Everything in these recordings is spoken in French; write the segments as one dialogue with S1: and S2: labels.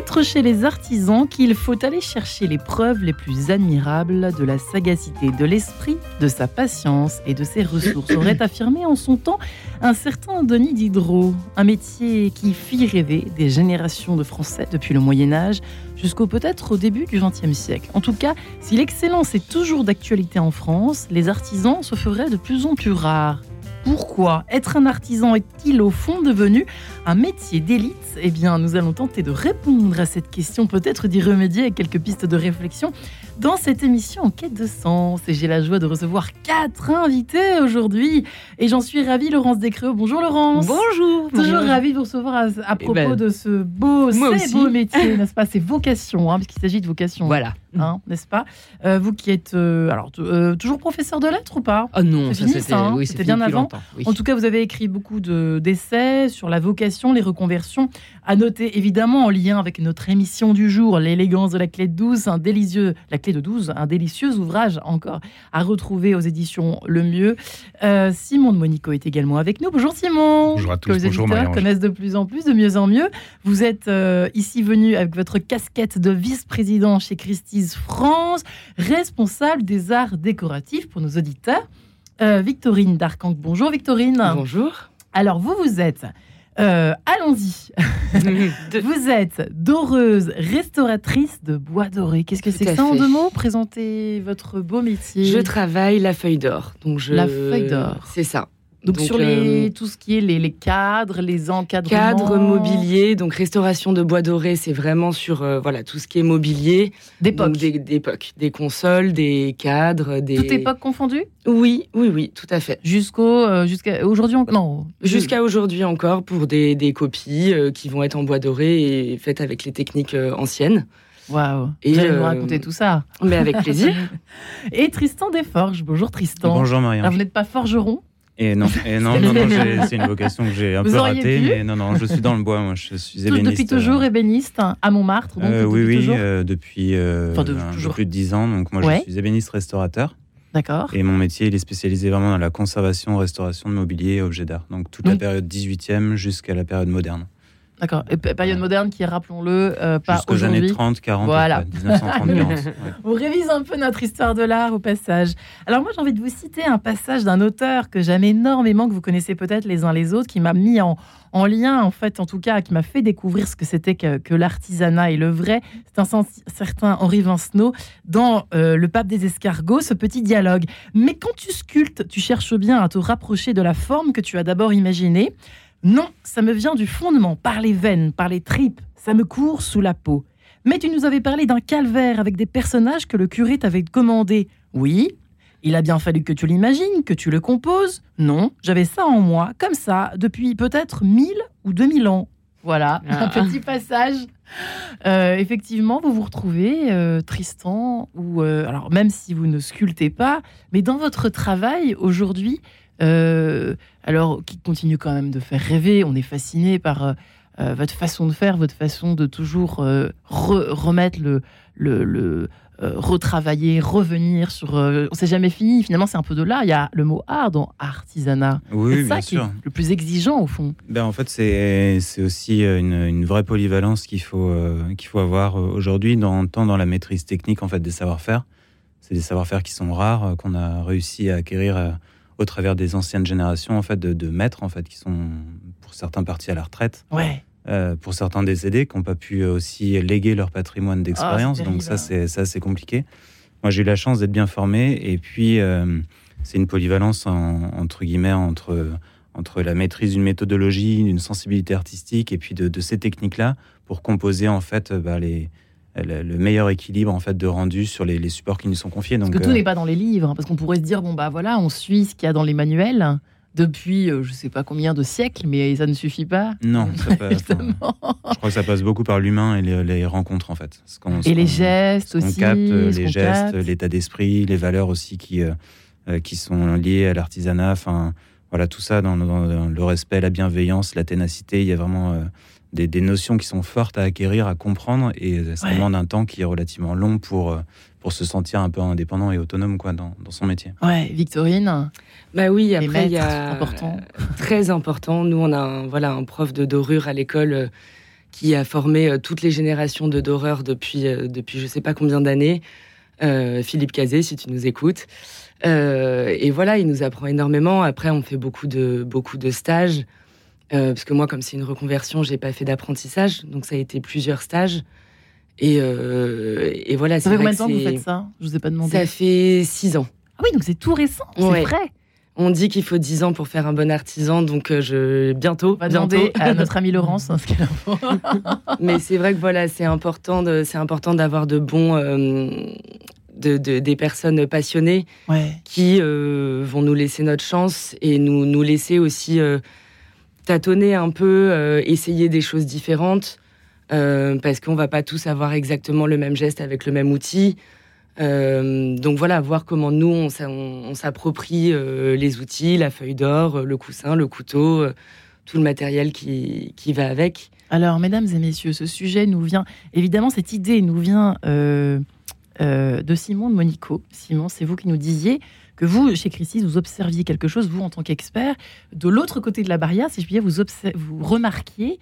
S1: peut-être chez les artisans qu'il faut aller chercher les preuves les plus admirables de la sagacité de l'esprit, de sa patience et de ses ressources, aurait affirmé en son temps un certain Denis Diderot, un métier qui fit rêver des générations de Français depuis le Moyen Âge jusqu'au peut-être au début du XXe siècle. En tout cas, si l'excellence est toujours d'actualité en France, les artisans se feraient de plus en plus rares. Pourquoi être un artisan est-il au fond devenu un métier d'élite? Eh bien, nous allons tenter de répondre à cette question, peut-être d'y remédier avec quelques pistes de réflexion dans cette émission en quête de sens. Et j'ai la joie de recevoir quatre invités aujourd'hui. Et j'en suis ravie, Laurence Descreux. Bonjour Laurence.
S2: Bonjour.
S1: Toujours ravie de vous recevoir à, à
S2: Eh
S1: propos
S2: ben,
S1: de ce beau, beau métier, n'est-ce pas? C'est vocation, hein, puisqu'il s'agit de vocation.
S2: Voilà.
S1: Hein, n'est-ce pas? Euh, Vous qui êtes euh, alors euh, toujours professeur de lettres ou pas?
S2: Oh non, c'était
S1: hein?
S2: oui,
S1: bien avant?
S2: oui.
S1: En tout cas, vous avez écrit beaucoup de- d'essais sur la vocation, les reconversions. À noter évidemment en lien avec notre émission du jour, l'élégance de la clé de 12, un délicieux, la clé de 12, un délicieux ouvrage encore à retrouver aux éditions Le Mieux. Euh, Simon de Monico est également avec nous. Bonjour Simon.
S3: Bonjour à tous,
S1: Que les
S3: bonjour
S1: connaissent de plus en plus, de mieux en mieux. Vous êtes euh, ici venu avec votre casquette de vice-président chez France, responsable des arts décoratifs pour nos auditeurs. Euh, Victorine Darcanque, bonjour Victorine.
S2: Bonjour.
S1: Alors vous, vous êtes, euh, allons-y, vous êtes doreuse, restauratrice de bois doré. Qu'est-ce que c'est que ça en
S2: fait.
S1: deux mots? Présentez votre beau métier.
S2: je travaille la feuille d'or. Donc je
S1: La feuille d'or.
S2: C'est ça.
S1: Donc,
S2: donc,
S1: sur les,
S2: euh,
S1: tout ce qui est les, les cadres, les encadrements.
S2: Cadre mobilier, donc restauration de bois doré, c'est vraiment sur euh, voilà tout ce qui est mobilier,
S1: d'époque.
S2: des- d'époque, des, consoles, des cadres, des
S1: Toute époque confondue?
S2: Oui, oui, oui, tout à fait.
S1: Jusqu'au euh, jusqu'à aujourd'hui en- non
S2: Jusqu'à aujourd'hui encore pour des, des copies euh, qui vont être en bois doré et faites avec les techniques euh, anciennes.
S1: waouh
S2: Et,
S1: vous allez nous
S2: euh,
S1: raconter tout ça
S2: Mais avec plaisir.
S1: et Tristan Desforges bonjour Tristan
S4: Bonjour Marianne.
S1: Alors, vous n'êtes pas forgeron
S4: Et non, et non, non, non, j'ai- c'est une vocation que j'ai un
S1: Vous
S4: peu ratée, mais non, non, je suis dans le bois, moi, je suis ébéniste.
S1: depuis toujours
S4: euh,
S1: ébéniste hein, à Montmartre donc
S4: euh, oui, oui, euh, depuis euh,
S1: Enfin, de-
S4: un peu
S1: toujours.
S4: plus de 10 ans. Donc, moi,
S1: Ouais.
S4: je suis ébéniste restaurateur.
S1: d'accord
S4: Et mon métier, il est spécialisé vraiment dans la conservation, restauration de mobilier et objets d'art. Donc, toute la période 18e jusqu'à la période moderne.
S1: D'accord et période moderne qui rappelons-le euh, pas
S4: Jusqu'aux années
S1: aujourd'hui
S4: 30, 40,
S1: Voilà.
S4: 1930, 40. ouais.
S1: On révise un peu notre histoire de l'art au passage. Alors moi j'ai envie de vous citer un passage d'un auteur que j'aime énormément, que vous connaissez peut-être les uns les autres, qui m'a mis en, en lien en fait, en tout cas, qui m'a fait découvrir ce que c'était que, que l'artisanat et le vrai. C'est un certain Henri Vincenot dans euh, Le Pape des escargots, ce petit dialogue. Mais quand tu sculptes, tu cherches bien à te rapprocher de la forme que tu as d'abord imaginée. Non, ça me vient du fondement, par les veines, par les tripes, ça me court sous la peau. Mais tu nous avais parlé d'un calvaire avec des personnages que le curé t'avait commandé. Oui. Il a bien fallu que tu l'imagines, que tu le composes. Non, j'avais ça en moi, comme ça, depuis peut-être 1000 ou 2000 ans. Voilà,
S2: Ah.
S1: un petit passage. Euh, effectivement, vous vous retrouvez, euh, Tristan, ou euh, alors même si vous ne sculptez pas, mais dans votre travail aujourd'hui, euh, alors qui continue quand même de faire rêver, on est fasciné par euh, euh, votre façon de faire, votre façon de toujours euh, re- remettre le, le, le, retravailler, revenir sur. on s'est jamais fini. Finalement, c'est un peu de là. Il y a le mot art dans artisanat.
S4: Oui,
S1: c'est
S4: bien
S1: ça qui
S4: sûr.
S1: est le plus exigeant au fond.
S4: Ben, en fait, c'est aussi une, une vraie polyvalence qu'il faut, qu'il faut avoir aujourd'hui, dans, tant dans la maîtrise technique en fait, des savoir-faire. C'est des savoir-faire qui sont rares, qu'on a réussi à acquérir au travers des anciennes générations en fait, de, de maîtres en fait, qui sont pour certains partis à la retraite,
S1: Ouais.
S4: euh, pour certains décédés, qui n'ont pas pu euh, aussi léguer leur patrimoine d'expérience.
S1: c'est
S4: Donc ça, c'est ça, c'est compliqué. Moi, j'ai eu la chance d'être bien formé, et puis euh, c'est une polyvalence en- entre guillemets entre entre la maîtrise d'une méthodologie, d'une sensibilité artistique, et puis de, de ces techniques-là pour composer en fait bah, les le, le meilleur équilibre en fait de rendu sur les, les supports qui nous sont confiés.
S1: Parce
S4: Donc
S1: que tout
S4: euh,
S1: n'est pas dans les livres, hein, parce qu'on pourrait se dire bon bah voilà, on suit ce qu'il y a dans les manuels depuis euh, je sais pas combien de siècles, mais ça ne suffit pas.
S4: non, ça
S1: Justement.
S4: je crois que ça passe beaucoup par l'humain et les, les rencontres en fait. Ce
S1: Et les gestes aussi.
S4: capte, les gestes, l'état d'esprit, les valeurs aussi qui, euh, euh, qui sont liées à l'artisanat. Enfin, voilà, tout ça dans, dans- dans le respect, la bienveillance, la ténacité. Il y a vraiment euh, des, des notions qui sont fortes à acquérir, à comprendre, et ça
S1: Ouais.
S4: demande un temps qui est relativement long pour, euh, pour se sentir un peu indépendant et autonome quoi, dans, dans son métier.
S1: Ouais, Victorine,
S2: Bah oui, après il y a
S1: important.
S2: très important. Nous on a un, voilà un prof de dorure à l'école euh, qui a formé toutes les générations de doreurs depuis, depuis je sais pas combien d'années. Philippe Cazé, si tu nous écoutes. et voilà, il nous apprend énormément. Après, on fait beaucoup de, beaucoup de stages. Parce que moi, comme c'est une reconversion, j'ai pas fait d'apprentissage. Donc, ça a été plusieurs stages. Et, et voilà.
S1: Ça fait combien de temps que vous faites ça? Je vous ai pas demandé.
S2: Ça fait six ans.
S1: Ah oui, donc c'est tout récent, c'est vrai.
S2: On dit qu'il faut 10 ans pour faire un bon artisan, donc euh, je bientôt.
S1: On va demander à notre amie Laurence hein, ce qu'elle
S2: Mais c'est vrai que voilà, c'est important, de, c'est important d'avoir de bons, euh, de, des personnes passionnées qui euh, vont nous laisser notre chance et nous, nous laisser aussi tâtonner un peu, essayer des choses différentes, parce qu'on va pas tous avoir exactement le même geste avec le même outil. Euh, donc voilà, voir comment nous, on, s'approprie euh, les outils, la feuille d'or, le coussin, le couteau, euh, tout le matériel qui, va avec.
S1: Alors, mesdames et messieurs, ce sujet nous vient, évidemment, cette idée nous vient de Simon de Monico. Simon, c'est vous qui nous disiez que vous, chez Christie, vous observiez quelque chose, vous, en tant qu'expert, de l'autre côté de la barrière, si je puis dire, vous, vous remarquiez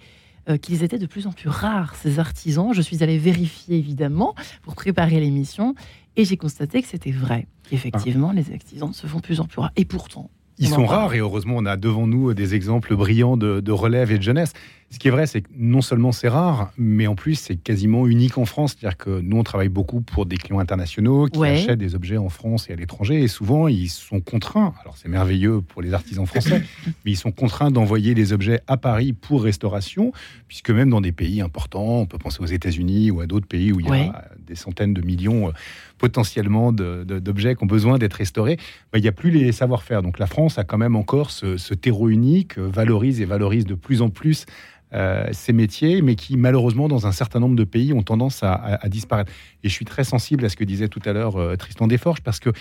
S1: qu'ils étaient de plus en plus rares, ces artisans. Je suis allée vérifier, évidemment, pour préparer l'émission. Et j'ai constaté que c'était vrai. Effectivement, les accidents se font plus en plus rares. Et pourtant,
S3: ils sont rares et heureusement, on a devant nous des exemples brillants de, relève et de jeunesse. Ce qui est vrai, c'est que non seulement c'est rare, mais en plus, c'est quasiment unique en France. C'est-à-dire que nous, on travaille beaucoup pour des clients internationaux qui achètent des objets en France et à l'étranger. Et souvent, ils sont contraints, alors c'est merveilleux pour les artisans français, mais ils sont contraints d'envoyer les objets à Paris pour restauration, puisque même dans des pays importants, on peut penser aux États-Unis ou à d'autres pays où il y a des centaines de millions potentiellement d'objets qui ont besoin d'être restaurés, il n'y a plus les savoir-faire. Donc la France a quand même encore ce, terreau unique, valorise et valorise de plus en plus euh, ces métiers, mais qui malheureusement dans un certain nombre de pays ont tendance à, disparaître. Et je suis très sensible à ce que disait tout à l'heure euh, Tristan Desforges, parce que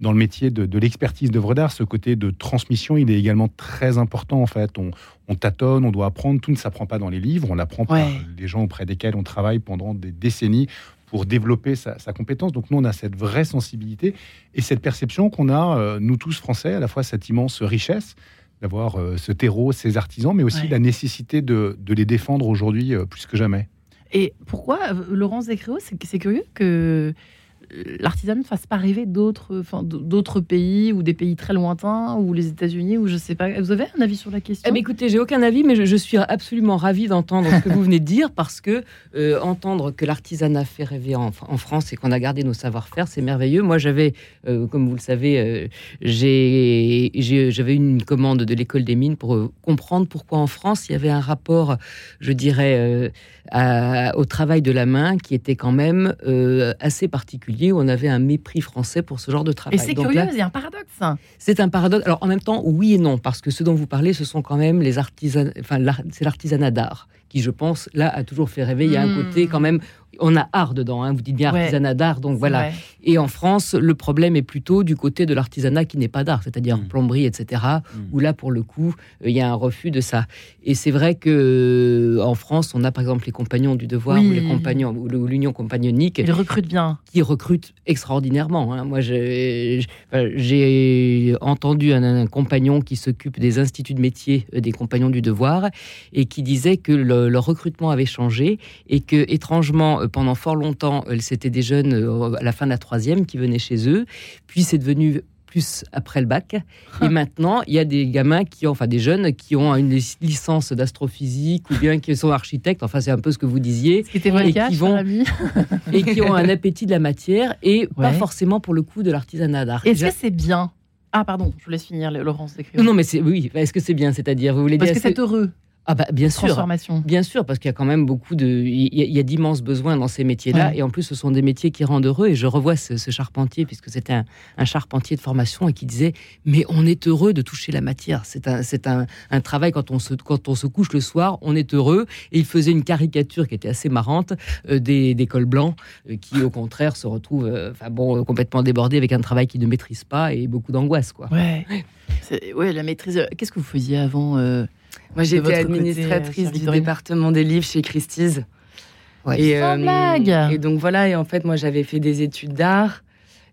S3: dans le métier de, l'expertise d'œuvre d'art, ce côté de transmission, il est également très important en fait. On, tâtonne, on doit apprendre, tout ne s'apprend pas dans les livres, on l'apprend par les gens auprès desquels on travaille pendant des décennies pour développer sa, compétence. Donc nous, on a cette vraie sensibilité et cette perception qu'on a, euh, nous tous Français, à la fois cette immense richesse d'avoir euh, ce terreau, ces artisans, mais aussi la nécessité de, les défendre aujourd'hui euh, plus que jamais.
S1: Et pourquoi, Laurence Descréaux, c'est curieux que l'artisanat ne fasse pas rêver d'autres, enfin, d'autres pays ou des pays très lointains ou les États-Unis ou je sais pas. Vous avez un avis sur la question?
S5: Eh ben, Écoutez, j'ai aucun avis, mais je, suis absolument ravie d'entendre ce que vous venez de dire parce que euh, entendre que l'artisanat fait rêver en, France et qu'on a gardé nos savoir-faire, c'est merveilleux. Moi, j'avais, euh, comme vous le savez, euh, j'ai, j'avais une commande de l'école des mines pour comprendre pourquoi en France il y avait un rapport, je dirais, au travail de la main qui était quand même assez particulier où on avait un mépris français pour ce genre de travail.
S1: Et c'est curieux, c'est un paradoxe.
S5: C'est un paradoxe. Alors en même temps, oui et non, parce que ce dont vous parlez, ce sont quand même les artisans, enfin c'est l'artisanat d'art qui, je pense, là a toujours fait rêver. Il y a un hmm. côté quand même on a art dedans, hein, vous dites bien artisanat d'art, donc voilà. Et en France, le problème est plutôt du côté de l'artisanat qui n'est pas d'art, c'est-à-dire mm. plomberie, etc., mm. où là, pour le coup, euh, il y a un refus de ça. Et c'est vrai que euh, en France, on a par exemple les compagnons du devoir ou les compagnons ou l'union compagnonique.
S1: Ils recrutent bien.
S5: Qui recrutent extraordinairement. Hein. Moi, j'ai entendu un, compagnon qui s'occupe des instituts de métier euh, des compagnons du devoir et qui disait que le, leur recrutement avait changé et que étrangement pendant fort longtemps, euh, c'était des jeunes euh, à la fin de la troisième qui venaient chez eux. Puis c'est devenu plus après le bac. Et maintenant, il y a des gamins qui ont, enfin des jeunes qui ont une licence d'astrophysique ou bien qui sont architectes. Enfin, c'est un peu ce que vous disiez.
S1: Ce qui et qui vont
S5: et qui ont un appétit de la matière et pas forcément pour le coup de l'artisanat d'art.
S1: Est-ce que c'est bien? Ah pardon, je vous laisse finir, Laurence.
S5: Non, mais c'est oui. Est-ce que c'est bien? C'est-à-dire, vous voulez
S1: Parce
S5: dire
S1: que c'est heureux.
S5: Ah bah bien sûr, bien sûr, parce qu'il y a quand même beaucoup de, il y a, d'immenses besoins dans ces métiers-là, et en plus ce sont des métiers qui rendent heureux. Et je revois ce, charpentier, puisque c'était un, charpentier de formation, et qui disait, mais on est heureux de toucher la matière. C'est un, c'est un, travail quand on se, quand on se couche le soir, on est heureux. Et il faisait une caricature qui était assez marrante euh, des, des cols blancs, euh, qui au contraire se retrouvent, euh, enfin bon, complètement débordés avec un travail qu'ils ne maîtrisent pas et beaucoup d'angoisse, quoi.
S1: Ouais, ouais, la maîtrise. Qu'est-ce que vous faisiez avant?
S2: Moi, j'étais administratrice du département des livres chez Christie's.
S1: et, euh, blague.
S2: et donc voilà, et en fait, moi, j'avais fait des études d'art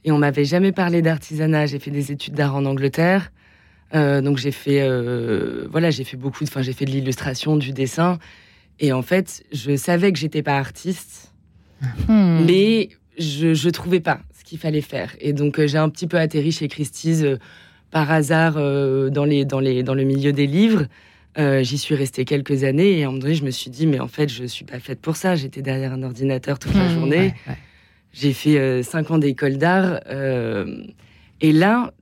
S2: et on m'avait jamais parlé d'artisanat. J'ai fait des études d'art en Angleterre. Euh, donc j'ai fait, euh, voilà, j'ai fait beaucoup, enfin j'ai fait de l'illustration, du dessin. Et en fait, je savais que j'étais pas artiste, hmm. mais je, je trouvais pas ce qu'il fallait faire. Et donc, euh, j'ai un petit peu atterri chez Christie's par hasard dans, les, dans, les, dans le milieu des livres. J'y suis restée quelques années et à un moment donné, je me suis dit, mais en fait, je suis pas faite pour ça. J'étais derrière un ordinateur toute la hmm. journée. J'ai fait cinq ans d'école d'art. et là,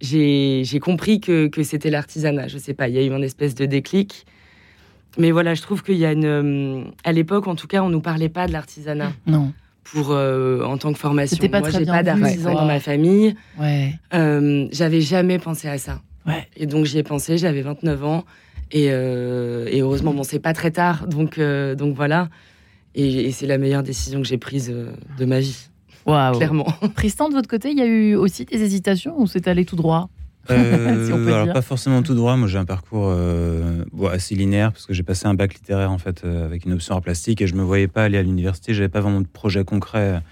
S2: j'ai compris que, que c'était l'artisanat. Je sais pas, il y a eu une espèce de déclic. Mais voilà, je trouve qu'il y a une. Euh, à l'époque, en tout cas, on nous parlait pas de l'artisanat.
S1: Non.
S2: Pour euh, en tant que formation. Pas Moi, j'ai pas d'artisan dans ma famille.
S1: Ouais.
S2: Euh, j'avais jamais pensé à ça.
S1: Ouais.
S2: Et donc j'y ai pensé. J'avais 29 ans. Et, et heureusement, bon, c'est pas très tard. Donc, donc voilà. Et, c'est la meilleure décision que j'ai prise de ma vie.
S1: Waouh.
S2: Clairement.
S1: Tristan, de votre côté, il y a eu aussi des hésitations ou c'est allé tout droit?
S4: Euh, alors pas forcément tout droit. Moi, j'ai un parcours euh, assez linéaire parce que j'ai passé un bac littéraire en fait euh, avec une option en plastique et je me voyais pas aller à l'université. J'avais pas vraiment de projet concret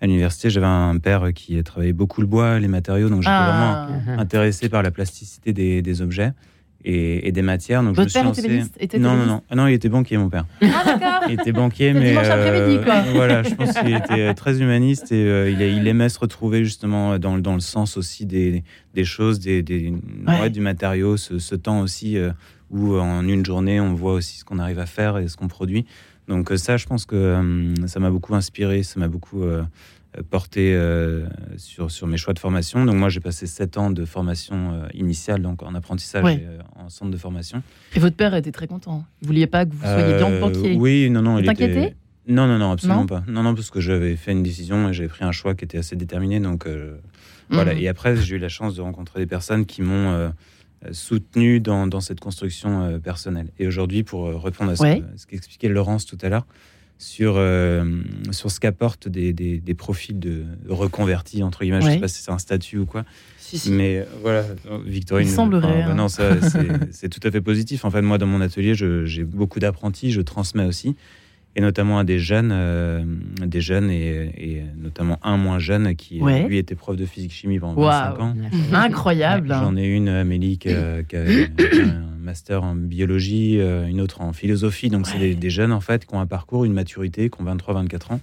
S4: à l'université. J'avais un père qui travaillait beaucoup le bois, les matériaux, donc j'étais ah. vraiment intéressé par la plasticité des, des objets et, des matières. Donc
S1: Votre
S4: je
S1: me suis
S4: lancé... était non, non, non, ah non, il était banquier, mon père.
S1: Ah, d'accord.
S4: Il était banquier, mais.
S1: Euh, quoi.
S4: voilà, je pense qu'il était très humaniste et euh, il, il, aimait se retrouver justement dans, dans le sens aussi des, des choses, des, des ouais. du matériau, ce, ce temps aussi euh, où en une journée, on voit aussi ce qu'on arrive à faire et ce qu'on produit. Donc, ça, je pense que ça m'a beaucoup inspiré, ça m'a beaucoup euh, porté euh, sur, sur mes choix de formation. Donc moi, j'ai passé sept ans de formation euh, initiale, donc en apprentissage et en centre de formation.
S1: Et votre père était très content. Vous vouliez pas que vous soyez bien banquier?
S4: Oui, non, non.
S1: Vous était...
S4: Non, non, non, absolument pas. Non, non, parce que j'avais fait une décision et j'avais pris un choix qui était assez déterminé. Donc voilà. Mhm. Et après, j'ai eu la chance de rencontrer des personnes qui m'ont soutenu dans, dans, cette construction personnelle. Et aujourd'hui, pour répondre à ce, ce qu'expliquait Laurence tout à l'heure, sur, euh, sur ce qu'apportent des, des, profils de reconvertis, entre guillemets. Je ne sais pas si c'est un statut ou quoi. Mais voilà, Victorine.
S1: Il semblerait.
S4: Bah non, c'est tout à fait positif. En fait, moi, dans mon atelier, j'ai beaucoup d'apprentis, je transmets aussi. Et notamment à des jeunes, euh, des jeunes et, notamment un moins jeune qui, lui, était prof de physique-chimie pendant 25 ans.
S1: Incroyable.
S4: J'en ai une, Amélie, qui, a, qui a master en biologie, euh, une autre en philosophie. Donc, c'est des, jeunes, en fait, qui ont un parcours, une maturité, qui ont 23-24 ans,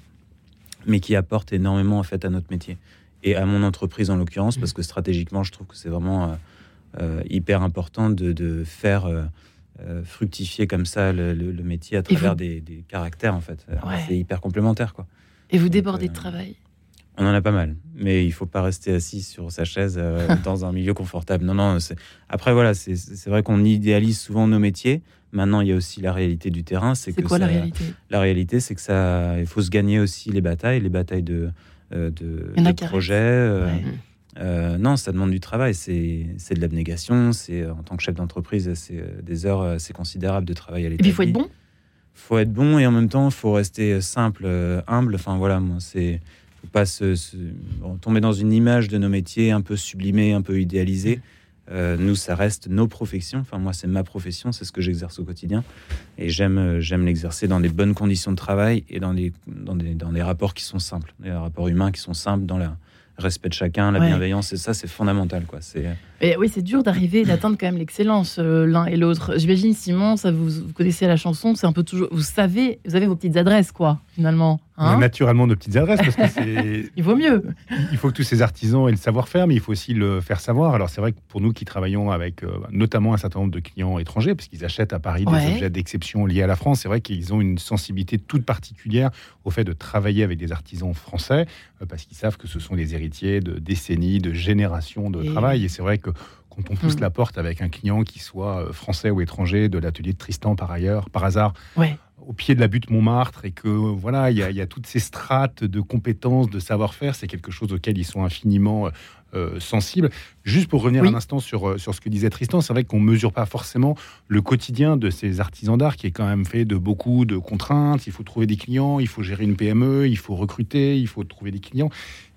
S4: mais qui apportent énormément, en fait, à notre métier. Et à mon entreprise, en l'occurrence, parce que stratégiquement, je trouve que c'est vraiment euh, euh, hyper important de, faire fructifier comme ça le, métier à travers des, caractères, en fait. C'est hyper complémentaire, quoi.
S1: Et vous débordez de travail?
S4: on en a pas mal, mais il faut pas rester assis sur sa chaise euh, dans un milieu confortable. Non, non. Après, voilà, c'est vrai qu'on idéalise souvent nos métiers. Maintenant, il y a aussi la réalité du terrain.
S1: C'est quoi la réalité?
S4: La réalité, c'est que ça, il faut se gagner aussi les batailles, les batailles de euh, de, projets. Euh, non, ça demande du travail. C'est de l'abnégation. C'est en tant que chef d'entreprise, c'est des heures assez considérables de travail à l'état.
S1: Et puis il faut être bon.
S4: Faut être bon et en même temps, il faut rester simple, humble. Enfin voilà, moi c'est pas se, tomber dans une image de nos métiers un peu sublimée, un peu idéalisée. Euh, nous, ça reste nos professions. Enfin, moi, c'est ma profession, c'est ce que j'exerce au quotidien. Et j'aime, euh, j'aime l'exercer dans des bonnes conditions de travail et dans des, dans des, dans des rapports qui sont simples, des rapports humains qui sont simples dans la, respect de chacun, la bienveillance, et ça, c'est fondamental. Quoi. C'est...
S1: Et oui, c'est dur d'arriver d'atteindre quand même l'excellence euh, l'un et l'autre. J'imagine, Simon, ça vous, vous, connaissez la chanson, c'est un peu toujours. Vous savez, vous avez vos petites adresses, quoi, finalement.
S3: Hein? Naturellement nos petites adresses, parce que c'est.
S1: il vaut mieux.
S3: Il faut que tous ces artisans aient le savoir-faire, mais il faut aussi le faire savoir. Alors, c'est vrai que pour nous qui travaillons avec euh, notamment un certain nombre de clients étrangers, parce qu'ils achètent à Paris des objets d'exception liés à la France, c'est vrai qu'ils ont une sensibilité toute particulière au fait de travailler avec des artisans français, euh, parce qu'ils savent que ce sont des héritiers de décennies, de générations de travail. Et c'est vrai que quand on pousse hmm. la porte avec un client qui soit euh, français ou étranger, de l'atelier de Tristan par ailleurs, par hasard, au pied de la butte Montmartre, et que voilà, il y, y, a toutes ces strates de compétences, de savoir-faire, c'est quelque chose auquel ils sont infiniment euh, sensibles. Juste pour revenir un instant sur, euh, sur ce que disait Tristan, c'est vrai qu'on ne mesure pas forcément le quotidien de ces artisans d'art qui est quand même fait de beaucoup de contraintes. Il faut trouver des clients, il faut gérer une PME, il faut recruter, il faut trouver des clients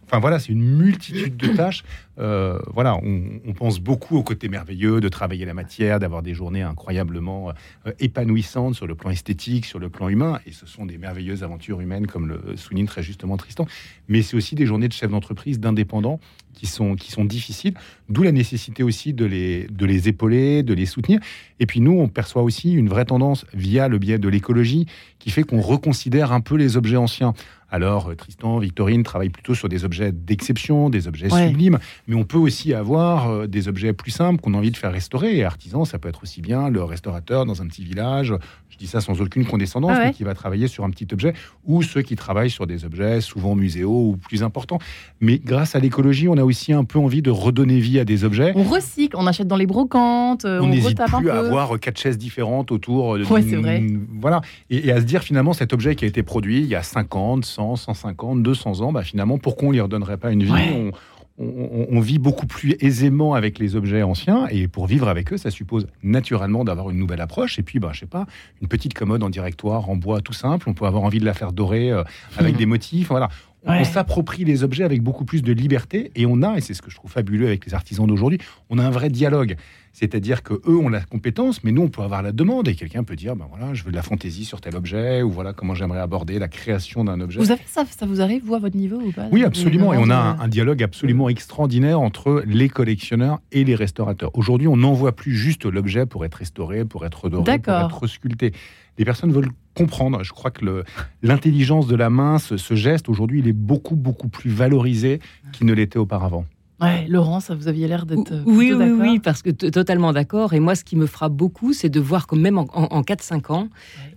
S3: Enfin voilà, c'est une multitude de tâches. Euh, voilà, on, pense beaucoup au côté merveilleux de travailler la matière, d'avoir des journées incroyablement euh, épanouissantes sur le plan esthétique, sur le plan humain. Et ce sont des merveilleuses aventures humaines, comme le souligne très justement Tristan. Mais c'est aussi des journées de chef d'entreprise, d'indépendants, qui sont, qui sont difficiles. D'où la nécessité aussi de les, de les épauler, de les soutenir. Et puis nous, on perçoit aussi une vraie tendance via le biais de l'écologie qui fait qu'on reconsidère un peu les objets anciens. Alors, euh, Tristan, Victorine travaillent plutôt sur des objets d'exception, des objets sublimes, mais on peut aussi avoir euh, des objets plus simples qu'on a envie de faire restaurer. Et artisan, ça peut être aussi bien le restaurateur dans un petit village, je dis ça sans aucune condescendance, ah mais qui va travailler sur un petit objet, ou ceux qui travaillent sur des objets souvent muséaux ou plus importants. Mais grâce à l'écologie, on a aussi un peu envie de redonner vie à des objets.
S1: On recycle, on achète dans les brocantes,
S3: euh, on n'hésite plus à avoir quatre chaises différentes autour.
S1: De, ouais, c'est vrai.
S3: Voilà, et, et, à se dire finalement cet objet qui a été produit il y a 50, 100, 150, 200 ans, bah, finalement, pourquoi on ne lui redonnerait pas une vie? On, vit beaucoup plus aisément avec les objets anciens et pour vivre avec eux, ça suppose naturellement d'avoir une nouvelle approche. Et puis, bah, je sais pas, une petite commode en directoire en bois tout simple. On peut avoir envie de la faire dorer euh, avec des motifs. Voilà. On s'approprie les objets avec beaucoup plus de liberté et on a, et c'est ce que je trouve fabuleux avec les artisans d'aujourd'hui, on a un vrai dialogue. C'est-à-dire que eux ont la compétence, mais nous on peut avoir la demande et quelqu'un peut dire ben voilà, je veux de la fantaisie sur tel objet ou voilà comment j'aimerais aborder la création d'un objet.
S1: Vous avez ça, ça vous arrive vous à votre niveau ou pas
S3: Oui, absolument. Et on a un, dialogue absolument extraordinaire entre les collectionneurs et les restaurateurs. Aujourd'hui, on n'envoie plus juste l'objet pour être restauré, pour être redoré, pour être sculpté. Les personnes veulent comprendre. Je crois que l'intelligence de la main, ce geste aujourd'hui, il est beaucoup beaucoup plus valorisé qu'il ne l'était auparavant.
S1: Ouais, Laurence, vous aviez l'air d'être.
S5: Oui, oui, oui, parce que totalement d'accord. Et moi, ce qui me frappe beaucoup, c'est de voir que même en, 4-5 ans,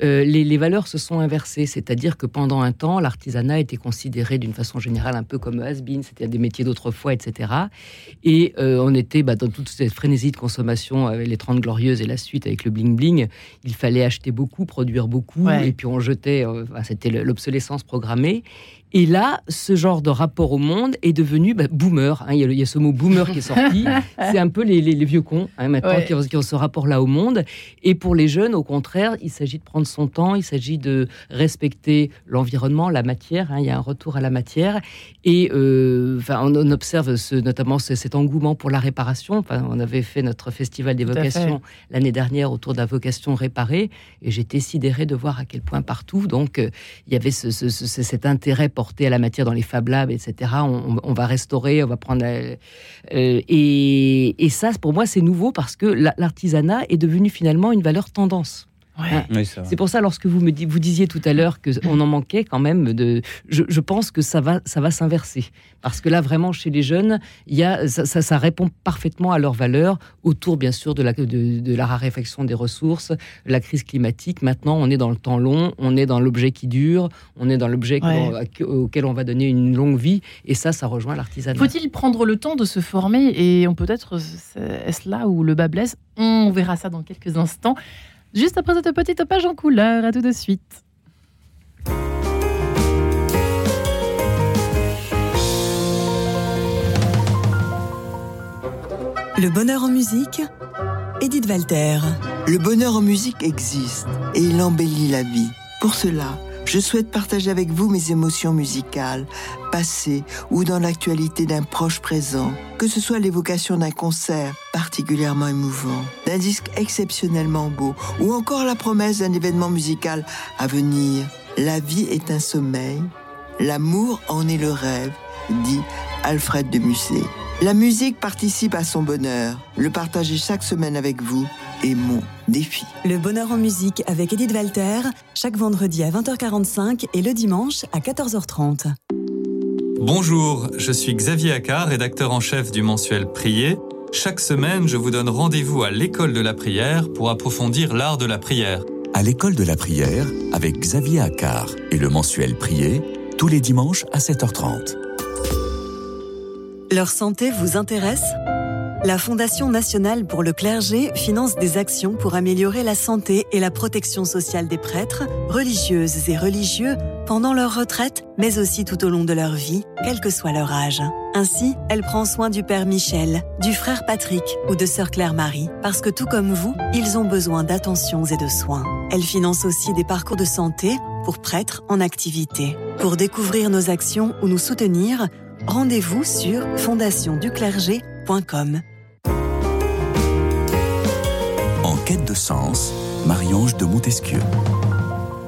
S5: euh, les, valeurs se sont inversées. C'est-à-dire que pendant un temps, l'artisanat était considéré d'une façon générale un peu comme has-been, c'était des métiers d'autrefois, etc. Et euh, on était bah, dans toute cette frénésie de consommation avec les 30 glorieuses et la suite avec le bling-bling. Il fallait acheter beaucoup, produire beaucoup, et puis on jetait. Euh, c'était l'obsolescence programmée. Et là, ce genre de rapport au monde est devenu bah, boomer. Hein. Il, y a, ce mot boomer qui est sorti. c'est un peu les, vieux cons hein, maintenant qui, ont, ce rapport-là au monde. Et pour les jeunes, au contraire, il s'agit de prendre son temps, il s'agit de respecter l'environnement, la matière. Hein. Il y a un retour à la matière. Et euh, on, observe ce, notamment cet engouement pour la réparation. on avait fait notre festival des vocations l'année dernière autour de la vocation réparée. Et j'étais sidéré de voir à quel point partout, donc, euh, il y avait ce, cet intérêt pour à la matière dans les Fab Labs, etc. On, va restaurer, on va prendre. Euh, euh, et, et, ça, pour moi, c'est nouveau parce que l'artisanat est devenu finalement une valeur tendance. Hein. c'est pour ça, lorsque vous me vous disiez tout à l'heure qu'on en manquait quand même, de, je, pense que ça va, ça va s'inverser. Parce que là, vraiment, chez les jeunes, il y a, ça, ça, répond parfaitement à leurs valeurs, autour, bien sûr, de la, de, la raréfaction des ressources, la crise climatique. Maintenant, on est dans le temps long, on est dans l'objet qui dure, on est dans l'objet auquel on va donner une longue vie. Et ça, ça rejoint l'artisanat.
S1: Faut-il prendre le temps de se former? Et on peut-être, est-ce là où le bas blesse? On verra ça dans quelques instants. Juste après cette petite page en couleur, à tout de suite.
S6: Le bonheur en musique, Edith Walter.
S7: Le bonheur en musique existe et il embellit la vie. Pour cela, je souhaite partager avec vous mes émotions musicales, passées ou dans l'actualité d'un proche présent, que ce soit l'évocation d'un concert particulièrement émouvant, d'un disque exceptionnellement beau, ou encore la promesse d'un événement musical à venir. La vie est un sommeil, l'amour en est le rêve, dit Alfred de Musset. La musique participe à son bonheur. Le partager chaque semaine avec vous est mon défi.
S6: Le bonheur en musique avec Edith Walter, chaque vendredi à 20h45 et le dimanche à 14h30.
S8: Bonjour, je suis Xavier Accard, rédacteur en chef du mensuel Prier. Chaque semaine, je vous donne rendez-vous à l'école de la prière pour approfondir l'art de la prière.
S9: À l'école de la prière avec Xavier Accard et le mensuel Prier, tous les dimanches à 7h30.
S6: Leur santé vous intéresse? La Fondation nationale pour le clergé finance des actions pour améliorer la santé et la protection sociale des prêtres, religieuses et religieux pendant leur retraite, mais aussi tout au long de leur vie, quel que soit leur âge. Ainsi, elle prend soin du père Michel, du frère Patrick ou de sœur Claire-Marie, parce que tout comme vous, ils ont besoin d'attentions et de soins. Elle finance aussi des parcours de santé pour prêtres en activité. Pour découvrir nos actions ou nous soutenir, Rendez-vous sur fondationduclergé.com.
S9: En quête de sens, Marie-Ange de Montesquieu.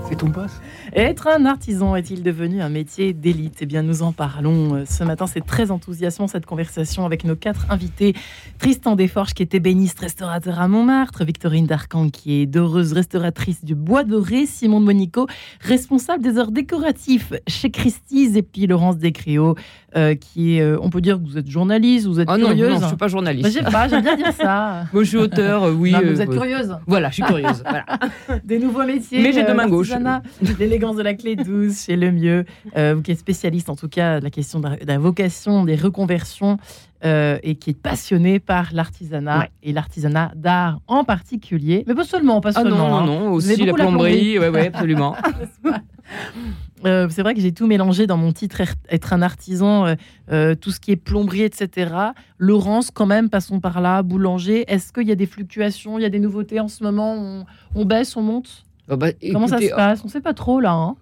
S3: C'est ton poste
S1: être un artisan est-il devenu un métier d'élite? Eh bien, nous en parlons euh, ce matin. C'est très enthousiasmant cette conversation avec nos quatre invités. Tristan Desforges, qui est ébéniste restaurateur à Montmartre. Victorine Darcan, qui est doreuse restauratrice du Bois Doré. Simon de Monico, responsable des arts décoratifs chez Christie's. Et puis Laurence Descréaux, euh, qui est, euh, on peut dire que vous êtes journaliste, vous êtes
S5: ah
S1: curieuse.
S5: Non, non, je suis pas journaliste.
S1: Je sais pas, j'aime bien dire ça.
S5: Moi, je suis auteur, oui.
S1: vous êtes curieuse.
S5: Voilà, je suis curieuse.
S1: Des nouveaux métiers.
S5: Mais j'ai deux mains gauches
S1: de la clé douce chez Le Mieux, euh, vous qui êtes spécialiste en tout cas de la question de la vocation, des reconversions, euh, et qui est passionné par l'artisanat et l'artisanat d'art en particulier. Mais pas seulement, pas
S5: ah
S1: seulement.
S5: non, non, aussi la plomberie, oui, ouais, absolument.
S1: Euh, c'est vrai que j'ai tout mélangé dans mon titre être un artisan, tout ce qui est plomberie, etc. Laurence, quand même, passons par là, boulanger. Est-ce qu'il y a des fluctuations, il y a des nouveautés en ce moment? On baisse, on monte?
S5: Ah bah,
S1: Comment ça se passe? On ne sait pas trop là. Hein.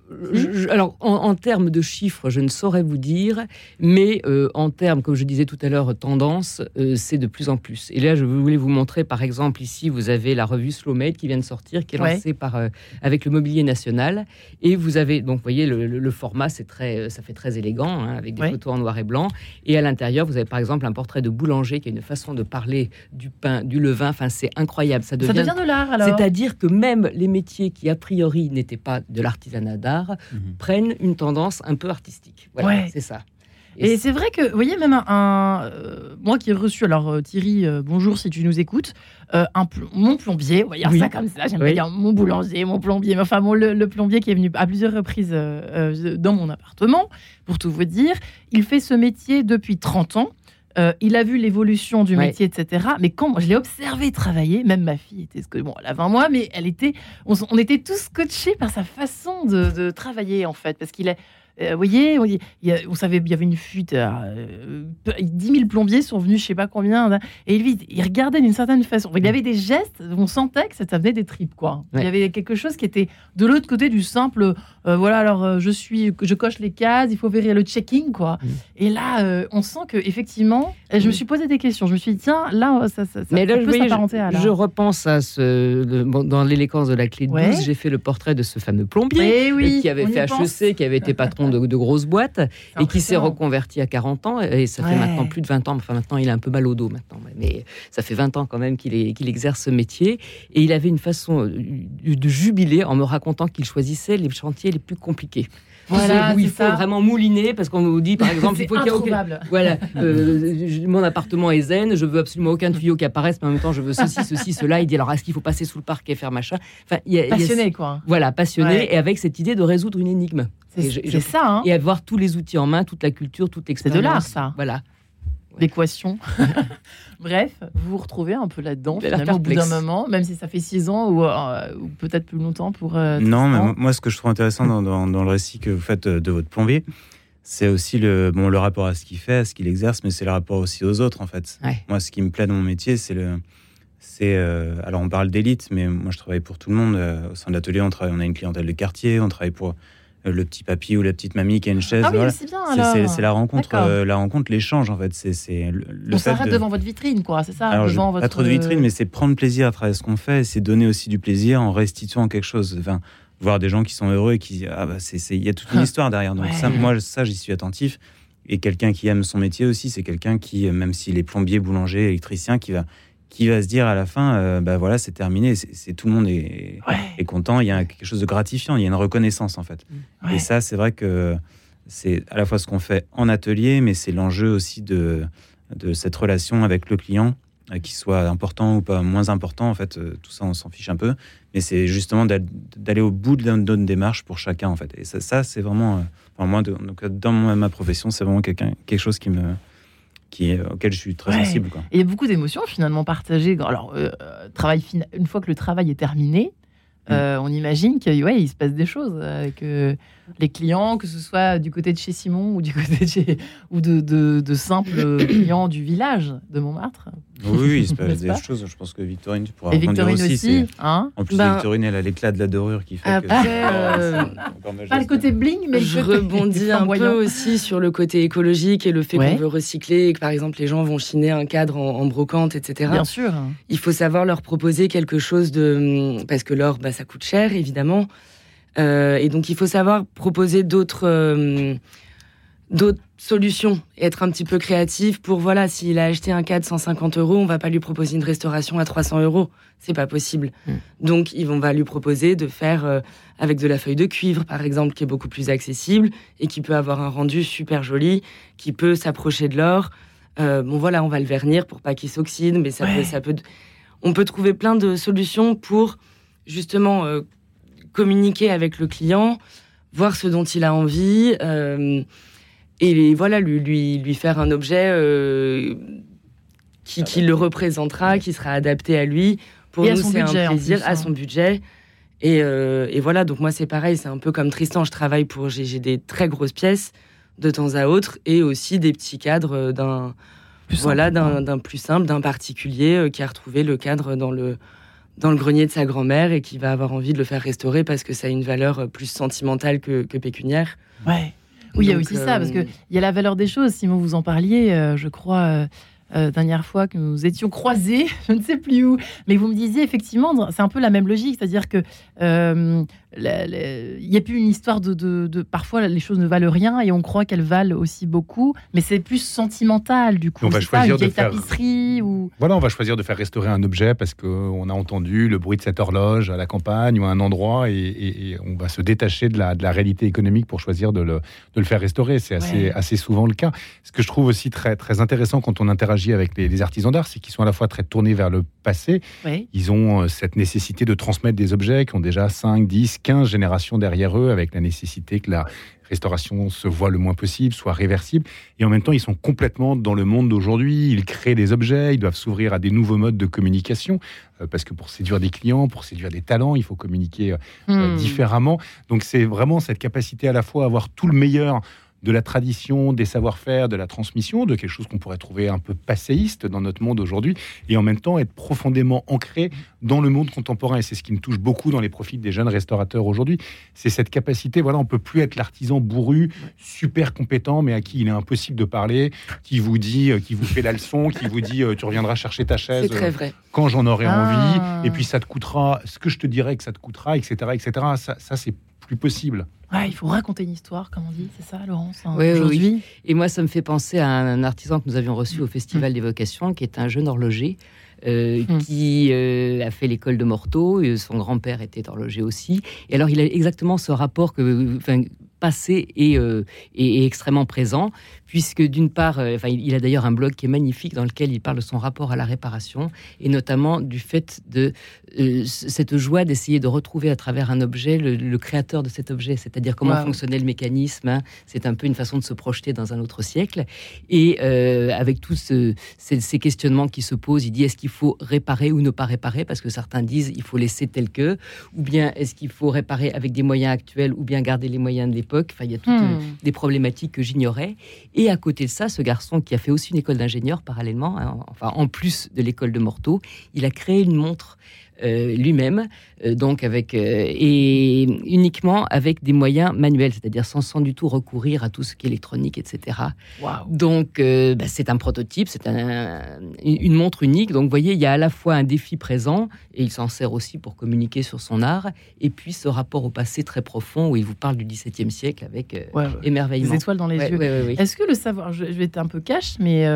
S5: alors, en, termes de chiffres, je ne saurais vous dire, mais euh, en termes, comme je disais tout à l'heure, tendance, euh, c'est de plus en plus. Et là, je voulais vous montrer, par exemple, ici, vous avez la revue Slowmade qui vient de sortir, qui est lancée par, euh, avec le Mobilier National. Et vous avez, donc, vous voyez, le, format, c'est très, ça fait très élégant, hein, avec des photos en noir et blanc. Et à l'intérieur, vous avez, par exemple, un portrait de boulanger qui a une façon de parler du pain, du levain. Enfin, c'est incroyable.
S1: Ça devient, ça devient de l'art, alors
S5: C'est-à-dire que même les métiers qui a priori n'étaient pas de l'artisanat d'art mhm. prennent une tendance un peu artistique. Voilà, c'est ça.
S1: Et, c'est vrai que, vous voyez, même un, euh, moi qui ai reçu, alors euh, Thierry, euh, bonjour si tu nous écoutes, un, mon plombier, on va dire ça comme ça, j'aime bien dire mon boulanger, mon plombier, mais enfin le, plombier qui est venu à plusieurs reprises dans mon appartement, pour tout vous dire, il fait ce métier depuis 30 ans. Euh, il a vu l'évolution du métier, etc. Mais quand je l'ai observé travailler, même ma fille était, bon, elle a 20 mois, mais elle était, on, était tous scotchés par sa façon de, de travailler en fait, parce qu'il est euh, vous voyez, on, savait, il y avait une fuite. Euh, 10 000 plombiers sont venus, je sais pas combien. Et lui, il regardait d'une certaine façon. Il avait des gestes, on sentait que ça venait des tripes, quoi. Il y avait quelque chose qui était de l'autre côté du simple. Euh, voilà, alors euh, je suis, je coche les cases, il faut vérifier le checking, quoi. Mm. Et là, on sent que effectivement, je me suis posé des questions. Je me suis dit, tiens, là, ça, ça,
S5: Mais là, peut s'apparenter à Je repense à ce, dans l'élégance de la clé de ouais. j'ai fait le portrait de ce fameux plombier
S1: eh oui,
S5: qui avait fait HEC, qui avait été patron de, grosses boîtes et qui s'est reconverti à 40 ans. Et ça fait maintenant plus de 20 ans. Enfin, maintenant, il a un peu mal au dos maintenant. Mais ça fait 20 ans quand même qu'il qu'il exerce ce métier. Et il avait une façon euh, de jubiler en me racontant qu'il choisissait les chantiers les plus compliqués. Voilà, où il faut vraiment mouliner parce qu'on nous dit par exemple il faut qu'il y ait voilà euh, mon appartement est zen je veux absolument aucun tuyau qui apparaisse mais en même temps je veux ceci ceci cela il dit alors est-ce qu'il faut passer sous le parquet faire machin?
S1: Enfin y a, passionné quoi
S5: voilà passionné et avec cette idée de résoudre une énigme
S1: c'est ça. Hein.
S5: Et avoir tous les outils en main, toute la culture, toute l'expérience.
S1: C'est de l'art, ça.
S5: Voilà.
S1: L'équation. Bref, vous vous retrouvez un peu là-dedans, finalement, au bout d'un moment, même si ça fait six ans ou, euh, peut-être plus longtemps pour. Euh,
S4: non, mais moi, ce que je trouve intéressant dans, le récit que vous faites euh, de votre plombier, c'est aussi le, bon, le rapport à ce qu'il fait, à ce qu'il exerce, mais c'est le rapport aussi aux autres, en fait. Moi, ce qui me plaît dans mon métier, c'est le. C'est alors on parle d'élite, mais moi je travaille pour tout le monde. au sein de l'atelier, on on a une clientèle de quartier, on travaille pour le petit papy ou la petite mamie qui a une chaise.
S1: Ah c'est
S4: la rencontre, euh, la rencontre, l'échange en fait. C'est le,
S1: On s'arrête devant votre vitrine, quoi. C'est ça.
S4: Alors,
S1: devant
S4: votre... Pas trop de vitrine, mais c'est prendre plaisir à travers ce qu'on fait, c'est donner aussi du plaisir en restituant quelque chose. Enfin, voir des gens qui sont heureux et qui ah bah c'est il y a toute une histoire derrière. Donc ça, moi ça j'y suis attentif. Et quelqu'un qui aime son métier aussi, c'est quelqu'un qui, même s'il est plombier, boulanger, électricien, qui va qui va se dire à la fin, euh, bah voilà, c'est terminé, c'est tout le monde est, est, content, il y a quelque chose de gratifiant, il y a une reconnaissance en fait. Et ça, c'est vrai que c'est à la fois ce qu'on fait en atelier, mais c'est l'enjeu aussi de, de cette relation avec le client, euh, qui soit important ou pas moins important, en fait, euh, tout ça, on s'en fiche un peu. Mais c'est justement d'aller au bout de d'une démarche pour chacun, en fait. Et ça, ça c'est vraiment, moi, dans ma profession, c'est vraiment quelque chose qui me qui auquel je suis très sensible.
S1: il y a beaucoup d'émotions finalement partagées. Alors, euh, travail une fois que le travail est terminé, euh, on imagine qu'il ouais, il se passe des choses euh, les clients, que ce soit du côté de chez Simon ou du côté de, chez, ou de, de, simples clients du village de Montmartre.
S4: Oui, il se passe des choses. Je pense que Victorine, tu pourras
S1: Et Victorine aussi. hein
S4: en plus, ben, Victorine, elle a l'éclat de la dorure qui fait
S2: après, que...
S1: Euh, pas le côté bling, mais
S2: je rebondis un peu aussi sur le côté écologique et le fait qu'on veut recycler et que, par exemple, les gens vont chiner un cadre en, brocante, etc.
S1: Bien sûr.
S2: Il faut savoir leur proposer quelque chose de... Parce que l'or, bah, ça coûte cher, évidemment. Euh, et donc, il faut savoir proposer d'autres euh, d'autres solutions et être un petit peu créatif pour, voilà, s'il a acheté un cadre 150 euros, on va pas lui proposer une restauration à 300 euros. C'est pas possible. Mm. Donc, ils vont va lui proposer de faire euh, avec de la feuille de cuivre, par exemple, qui est beaucoup plus accessible et qui peut avoir un rendu super joli, qui peut s'approcher de l'or. bon, voilà, on va le vernir pour pas qu'il s'oxyde, mais ça, peut, ça peut. On peut trouver plein de solutions pour justement communiquer avec le client, voir ce dont il a envie, euh, et voilà, lui, lui, lui, faire un objet euh, qui, qui, le représentera, qui sera adapté à lui.
S1: Pour nous, c'est un
S2: plaisir, à
S1: hein.
S2: son budget. Et, euh, et, voilà, donc moi, c'est pareil, c'est un peu comme Tristan, je travaille pour. J'ai des très grosses pièces de temps à autre, et aussi des petits cadres d'un. Voilà, d'un plus simple, d'un particulier qui a retrouvé le cadre dans le, dans le grenier de sa grand-mère et qui va avoir envie de le faire restaurer parce que ça a une valeur euh, plus sentimentale que, pécuniaire.
S1: Ouais. Oui, il y a aussi ça, parce qu'il euh, y a la valeur des choses. Simon, vous en parliez, euh, je crois, dernière fois que nous étions croisés, je ne sais plus où, mais vous me disiez effectivement, c'est un peu la même logique, c'est-à-dire que il n'y a plus une histoire de, Parfois, les choses ne valent rien et on croit qu'elles valent aussi beaucoup, mais c'est plus sentimental du coup.
S3: On va choisir de faire.
S1: tapisserie ou.
S3: Voilà, on va choisir de faire restaurer un objet parce qu'on a entendu le bruit de cette horloge à la campagne ou à un endroit et, on va se détacher de la, de la, réalité économique pour choisir de le, de le faire restaurer. C'est assez, assez souvent le cas. Ce que je trouve aussi très, très intéressant quand on interagit avec les, artisans d'art, c'est qu'ils sont à la fois très tournés vers le passé. Ils ont euh, cette nécessité de transmettre des objets qui ont déjà 5, 10, 15 générations derrière eux, avec la nécessité que la restauration se voit le moins possible, soit réversible. Et en même temps, ils sont complètement dans le monde d'aujourd'hui. Ils créent des objets, ils doivent s'ouvrir à des nouveaux modes de communication, euh, parce que pour séduire des clients, pour séduire des talents, il faut communiquer euh, hmm. différemment. Donc c'est vraiment cette capacité à la fois à avoir tout le meilleur de la tradition, des savoir-faire, de la transmission, de quelque chose qu'on pourrait trouver un peu passéiste dans notre monde aujourd'hui, et en même temps être profondément ancré dans le monde contemporain. Et c'est ce qui me touche beaucoup dans les profils des jeunes restaurateurs aujourd'hui. C'est cette capacité, voilà, on peut plus être l'artisan bourru, super compétent, mais à qui il est impossible de parler, qui vous dit, euh, qui vous fait la leçon, qui vous dit, euh, tu reviendras chercher ta chaise
S2: euh,
S3: quand j'en aurai envie, ah. et puis ça te coûtera ce que je te dirai que ça te coûtera, etc., etc. Ça, ça c'est plus possible
S1: il faut raconter une histoire, comme on dit, c'est ça, Laurence
S5: hein, Oui, oui. Et moi, ça me fait penser à un artisan que nous avions reçu au Festival des Vocations, qui est un jeune horloger. Euh, hum. qui euh, a fait l'école de Morteau, son grand-père était horloger aussi. Et alors, il a exactement ce rapport que, passé euh, et, extrêmement présent, puisque d'une part, euh, enfin, il, a d'ailleurs un blog qui est magnifique dans lequel il parle de son rapport à la réparation et notamment du fait de euh, cette joie d'essayer de retrouver à travers un objet le, créateur de cet objet, c'est-à-dire comment fonctionnait le mécanisme. Hein. C'est un peu une façon de se projeter dans un autre siècle. Et avec tous ces, questionnements qui se posent, il dit est-ce qu'il faut réparer ou ne pas réparer? Parce que certains disent il faut laisser tel que, ou bien est-ce qu'il faut réparer avec des moyens actuels, ou bien garder les moyens de l'époque Enfin, il y a toutes hmm. des problématiques que j'ignorais. Et à côté de ça, ce garçon qui a fait aussi une école d'ingénieur parallèlement, hein, enfin en plus de l'école de Morteau, il a créé une montre euh, lui-même, euh, donc avec euh, et uniquement avec des moyens manuels, c'est-à-dire sans, sans du tout recourir à tout ce qui est électronique, etc. Donc bah, c'est un prototype, c'est une montre unique. Donc vous voyez, il y a à la fois un défi présent et il s'en sert aussi pour communiquer sur son art, et puis ce rapport au passé très profond où il vous parle du XVIIe siècle avec émerveillement.
S1: Des étoiles dans les yeux. Est-ce que le savoir, je, vais être un peu cash, mais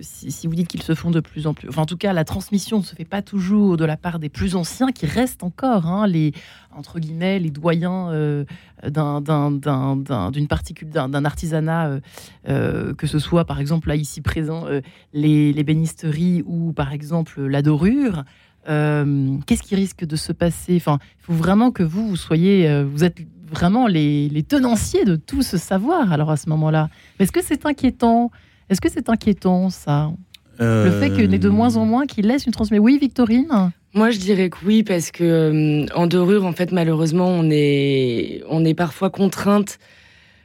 S1: si, si, vous dites qu'ils se font de plus en plus, enfin en tout cas la transmission ne se fait pas toujours de la part des plus anciens qui restent encore, hein, les entre guillemets, les doyens euh, d'une particule, d'un artisanat, euh, euh, que ce soit par exemple là ici présent les, bénisteries ou par exemple la dorure. Qu'est-ce qui risque de se passer? Enfin, il faut vraiment que vous, soyez, vous êtes vraiment les tenanciers de tout ce savoir. Alors à ce moment-là, est-ce que c'est inquiétant? Est-ce que c'est inquiétant ça? Le fait qu'il y ait de moins en moins qui laisse une transmission. Oui, Victorine?
S2: Moi, je dirais que oui, parce que euh, en dorure, en fait, malheureusement, on est, on est parfois contrainte,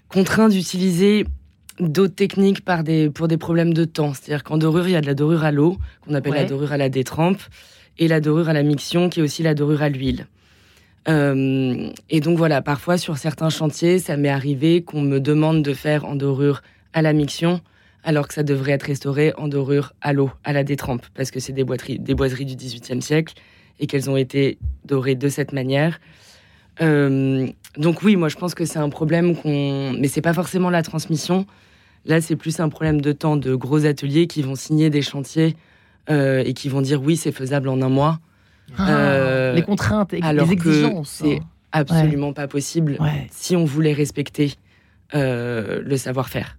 S2: contraint d'utiliser d'autres techniques par des, pour des problèmes de temps. C'est-à-dire qu'en dorure, il y a de la dorure à l'eau, qu'on appelle la dorure à la détrempe, et la dorure à la miction, qui est aussi la dorure à l'huile. Euh, et donc voilà, parfois sur certains chantiers, ça m'est arrivé qu'on me demande de faire en dorure à la miction, alors que ça devrait être restauré en dorure à l'eau, à la détrempe, parce que c'est des, des boiseries du XVIIIe siècle et qu'elles ont été dorées de cette manière. Euh, donc oui, moi je pense que c'est un problème qu'on, mais c'est pas forcément la transmission. Là, c'est plus un problème de temps de gros ateliers qui vont signer des chantiers euh, et qui vont dire oui, c'est faisable en un mois.
S1: Ah, euh, les contraintes et les exigences.
S2: C'est hein. absolument pas possible si on voulait respecter le savoir-faire.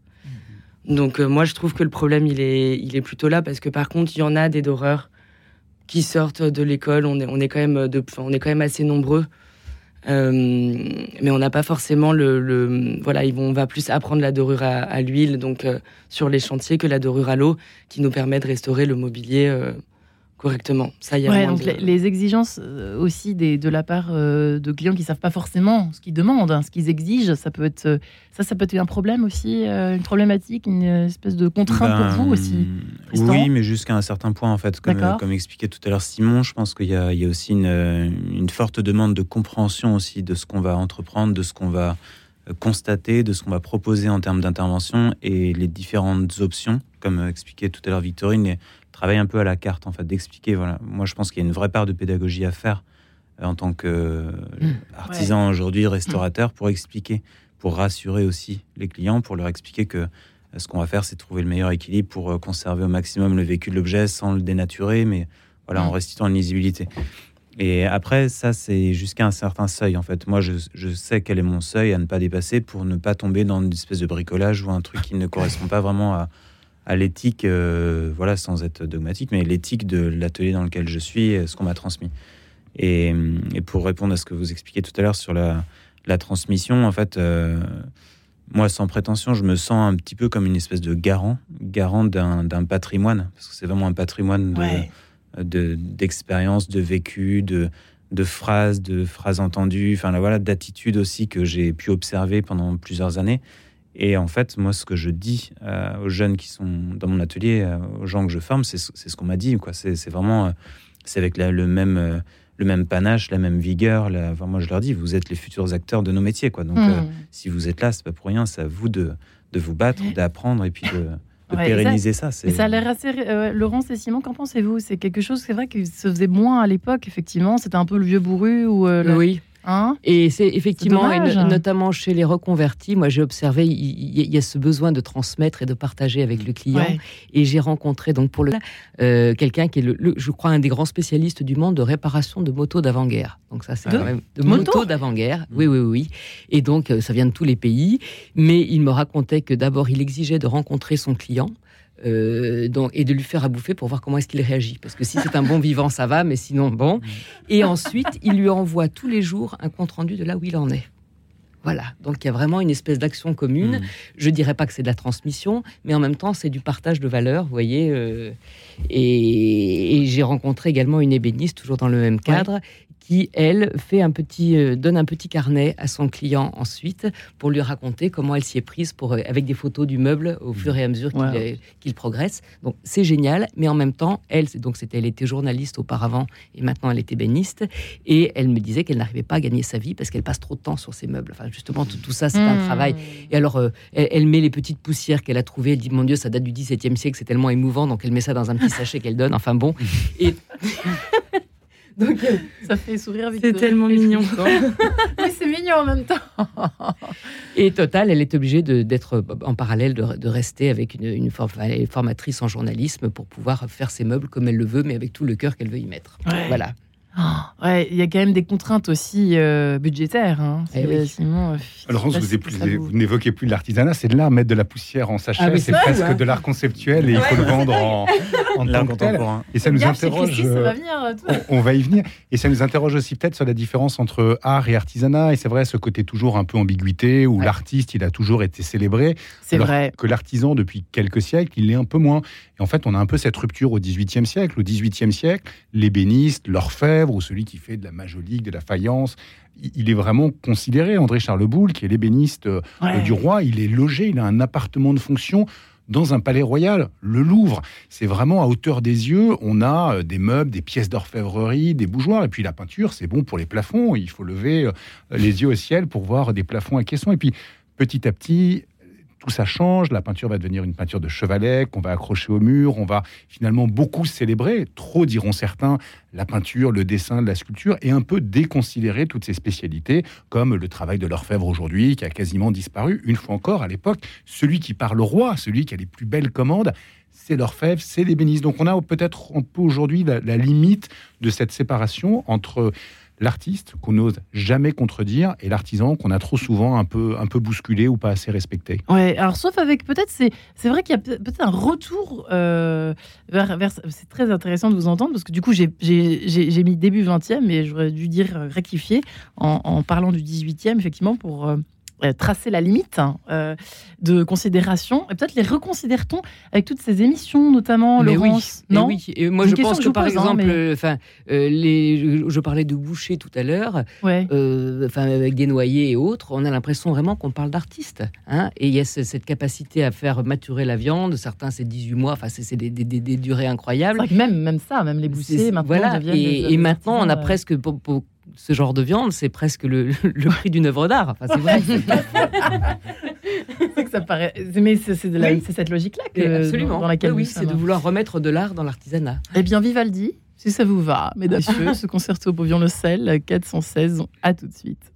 S2: Donc euh, moi je trouve que le problème il est, il est plutôt là parce que par contre il y en a des doreurs qui sortent de l'école, on est, on est quand même de, on est quand même assez nombreux. Euh, mais on n'a pas forcément le, voilà, ils vont, on va plus apprendre la dorure à, l'huile donc euh, sur les chantiers que la dorure à l'eau, qui nous permet de restaurer le mobilier correctement.
S1: Ça, y a donc les, exigences euh, aussi des, de la part euh, de clients qui savent pas forcément ce qu'ils demandent, hein, ce qu'ils exigent, ça peut être euh, ça, ça peut être un problème aussi, une problématique, une espèce de contrainte pour vous aussi.
S4: Ben, oui, mais jusqu'à un certain point en fait, comme, comme expliquait tout à l'heure Simon, je pense qu'il y, y, a aussi une, une, forte demande de compréhension aussi de ce qu'on va entreprendre, de ce qu'on va constater, de ce qu'on va proposer en termes d'intervention et les différentes options, comme expliquait tout à l'heure Victorine travailler un peu à la carte, en fait, d'expliquer. Voilà. Moi, je pense qu'il y a une vraie part de pédagogie à faire euh, en tant qu'artisan mmh. aujourd'hui, restaurateur, pour expliquer, pour rassurer aussi les clients, pour leur expliquer que euh, ce qu'on va faire, c'est trouver le meilleur équilibre pour euh, conserver au maximum le vécu de l'objet sans le dénaturer, mais voilà, en mmh. restituant une lisibilité. Et après, ça, c'est jusqu'à un certain seuil, en fait. Moi, je, je, sais quel est mon seuil à ne pas dépasser pour ne pas tomber dans une espèce de bricolage ou un truc qui ne correspond pas vraiment à, à l'éthique, euh, voilà, sans être dogmatique, mais l'éthique de l'atelier dans lequel je suis, ce qu'on m'a transmis. Et, pour répondre à ce que vous expliquiez tout à l'heure sur la, transmission, en fait, euh, moi, sans prétention, je me sens un petit peu comme une espèce de garant, garant d'un patrimoine, parce que c'est vraiment un patrimoine de, d'expérience, de, vécu, de, de phrases, de phrases entendues, enfin voilà, d'attitudes aussi que j'ai pu observer pendant plusieurs années. Et en fait, moi, ce que je dis euh, aux jeunes qui sont dans mon atelier, euh, aux gens que je forme, c'est ce qu'on m'a dit. Quoi. C'est, vraiment, euh, c'est avec le même, le même panache, la même vigueur. La, moi, je leur dis, vous êtes les futurs acteurs de nos métiers. Quoi. Donc, hmm. si vous êtes là, c'est pas pour rien. C'est à vous de, de vous battre, d'apprendre et puis de, pérenniser ça.
S1: ça, ça a l'air assez. Laurence et Simon, qu'en pensez-vous? C'est quelque chose, c'est vrai, qui se faisait moins à l'époque. Effectivement, c'était un peu le vieux bourru ou.
S5: Oui. Hein et c'est effectivement, et notamment chez les reconvertis, moi j'ai observé, il y, a ce besoin de transmettre et de partager avec le client. Et j'ai rencontré donc pour le euh, quelqu'un qui est, le, je crois, un des grands spécialistes du monde de réparation de motos d'avant-guerre. Donc ça, c'est quand même de motos d'avant-guerre. Oui, oui, oui. Et donc euh, ça vient de tous les pays. Mais il me racontait que d'abord il exigeait de rencontrer son client. Euh, et de lui faire à bouffer pour voir comment est-ce qu'il réagit. Parce que si c'est un bon vivant, ça va, mais sinon, bon. Et ensuite, il lui envoie tous les jours un compte-rendu de là où il en est. Voilà, donc il y a vraiment une espèce d'action commune. Mm. Je dirais pas que c'est de la transmission, mais en même temps c'est du partage de valeurs, vous voyez. Euh, et, j'ai rencontré également une ébéniste, toujours dans le même cadre, qui, elle, fait un petit, euh, donne un petit carnet à son client ensuite pour lui raconter comment elle s'y est prise pour, euh, avec des photos du meuble au fur et à mesure qu'il progresse. Donc c'est génial, mais en même temps, elle, donc c'était, elle était journaliste auparavant et maintenant elle est ébéniste et elle me disait qu'elle n'arrivait pas à gagner sa vie parce qu'elle passe trop de temps sur ses meubles. Enfin justement tout, ça c'est un mmh. travail. Et alors euh, elle, met les petites poussières qu'elle a trouvées. Elle dit mon Dieu ça date du XVIIe siècle, c'est tellement émouvant donc elle met ça dans un petit sachet qu'elle donne. Enfin bon et
S1: Donc, euh, ça fait sourire
S2: C'est tellement mignon.
S1: oui, c'est mignon en même temps.
S5: et Total, elle est obligée d'être en parallèle, de, rester avec une, une, formatrice en journalisme pour pouvoir faire ses meubles comme elle le veut, mais avec tout le cœur qu'elle veut y mettre. Voilà.
S1: Oh, Ouais, il y a quand même des contraintes aussi euh, budgétaires. Hein.
S3: Eh oui. sinon, Alors, vous, vous n'évoquez plus l'artisanat, c'est de l'art. Mettre de la poussière en sachet, ah c'est presque de l'art conceptuel et il faut le vendre en, en tant que tel. Et ça nous interroge. on, va y venir. Et ça nous interroge aussi peut-être sur la différence entre art et artisanat. Et c'est vrai, ce côté toujours un peu ambiguïté où l'artiste, il a toujours été célébré.
S1: C'est vrai.
S3: Que l'artisan, depuis quelques siècles, il l'est un peu moins. Et en fait, on a un peu cette rupture au XVIIIe siècle. Au XVIIIe siècle, l'ébéniste, l'orfèvre ou celui qui fait de la majolique, de la faïence, il est vraiment considéré. André Charles Boulle, qui est l'ébéniste euh, du roi, il est logé, il a un appartement de fonction dans un palais royal, le Louvre. C'est vraiment à hauteur des yeux. On a euh, des meubles, des pièces d'orfèvrerie, des bougeoirs. Et puis la peinture, c'est bon pour les plafonds. Il faut lever euh, les yeux au ciel pour voir des plafonds à caisson. Et puis petit à petit, tout ça change. La peinture va devenir une peinture de chevalet qu'on va accrocher au mur. On va finalement beaucoup célébrer, trop diront certains, la peinture, le dessin, la sculpture, et un peu déconsidérer toutes ces spécialités, comme le travail de l'orfèvre aujourd'hui, qui a quasiment disparu. Une fois encore, à l'époque, celui qui parle au roi, celui qui a les plus belles commandes, c'est l'orfèvre, c'est l'ébéniste. Donc on a peut-être un peu aujourd'hui la limite de cette séparation entre l'artiste qu'on n'ose jamais contredire et l'artisan qu'on a trop souvent un peu, un peu bousculé ou pas assez respecté.
S1: Ouais, alors sauf avec peut-être, c'est, c'est vrai qu'il y a peut-être un retour euh, vers, C'est très intéressant de vous entendre parce que du coup, j'ai, j'ai, j'ai mis début 20e et j'aurais dû dire rectifier en, parlant du 18e, effectivement, pour. Euh, tracer la limite hein, euh, de considération. Et peut-être les reconsidère-t-on avec toutes ces émissions notamment
S5: mais
S1: Laurence?
S5: oui, non? oui. Et moi je pense que, par hein, exemple enfin euh, les je, parlais de Boucher tout à l'heure enfin avec Desnoyers et autres on a l'impression vraiment qu'on parle d'artistes hein, et il y a cette capacité à faire maturer la viande. Certains c'est 18 mois. Enfin c'est des, des, des, durées incroyables.
S1: Même même ça même les Boucher maintenant
S5: voilà. et, maintenant on a presque pour ce genre de viande, c'est presque le, prix d'une œuvre d'art. Enfin, c'est vrai.
S1: que ça paraît. Mais c'est cette logique-là
S5: dans, laquelle oui, c'est de vouloir remettre de l'art dans l'artisanat.
S1: Eh bien, Vivaldi, si ça vous va, mesdames et messieurs, ce concerto pour le sel 416. À tout de suite.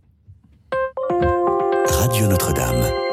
S9: Radio Notre-Dame.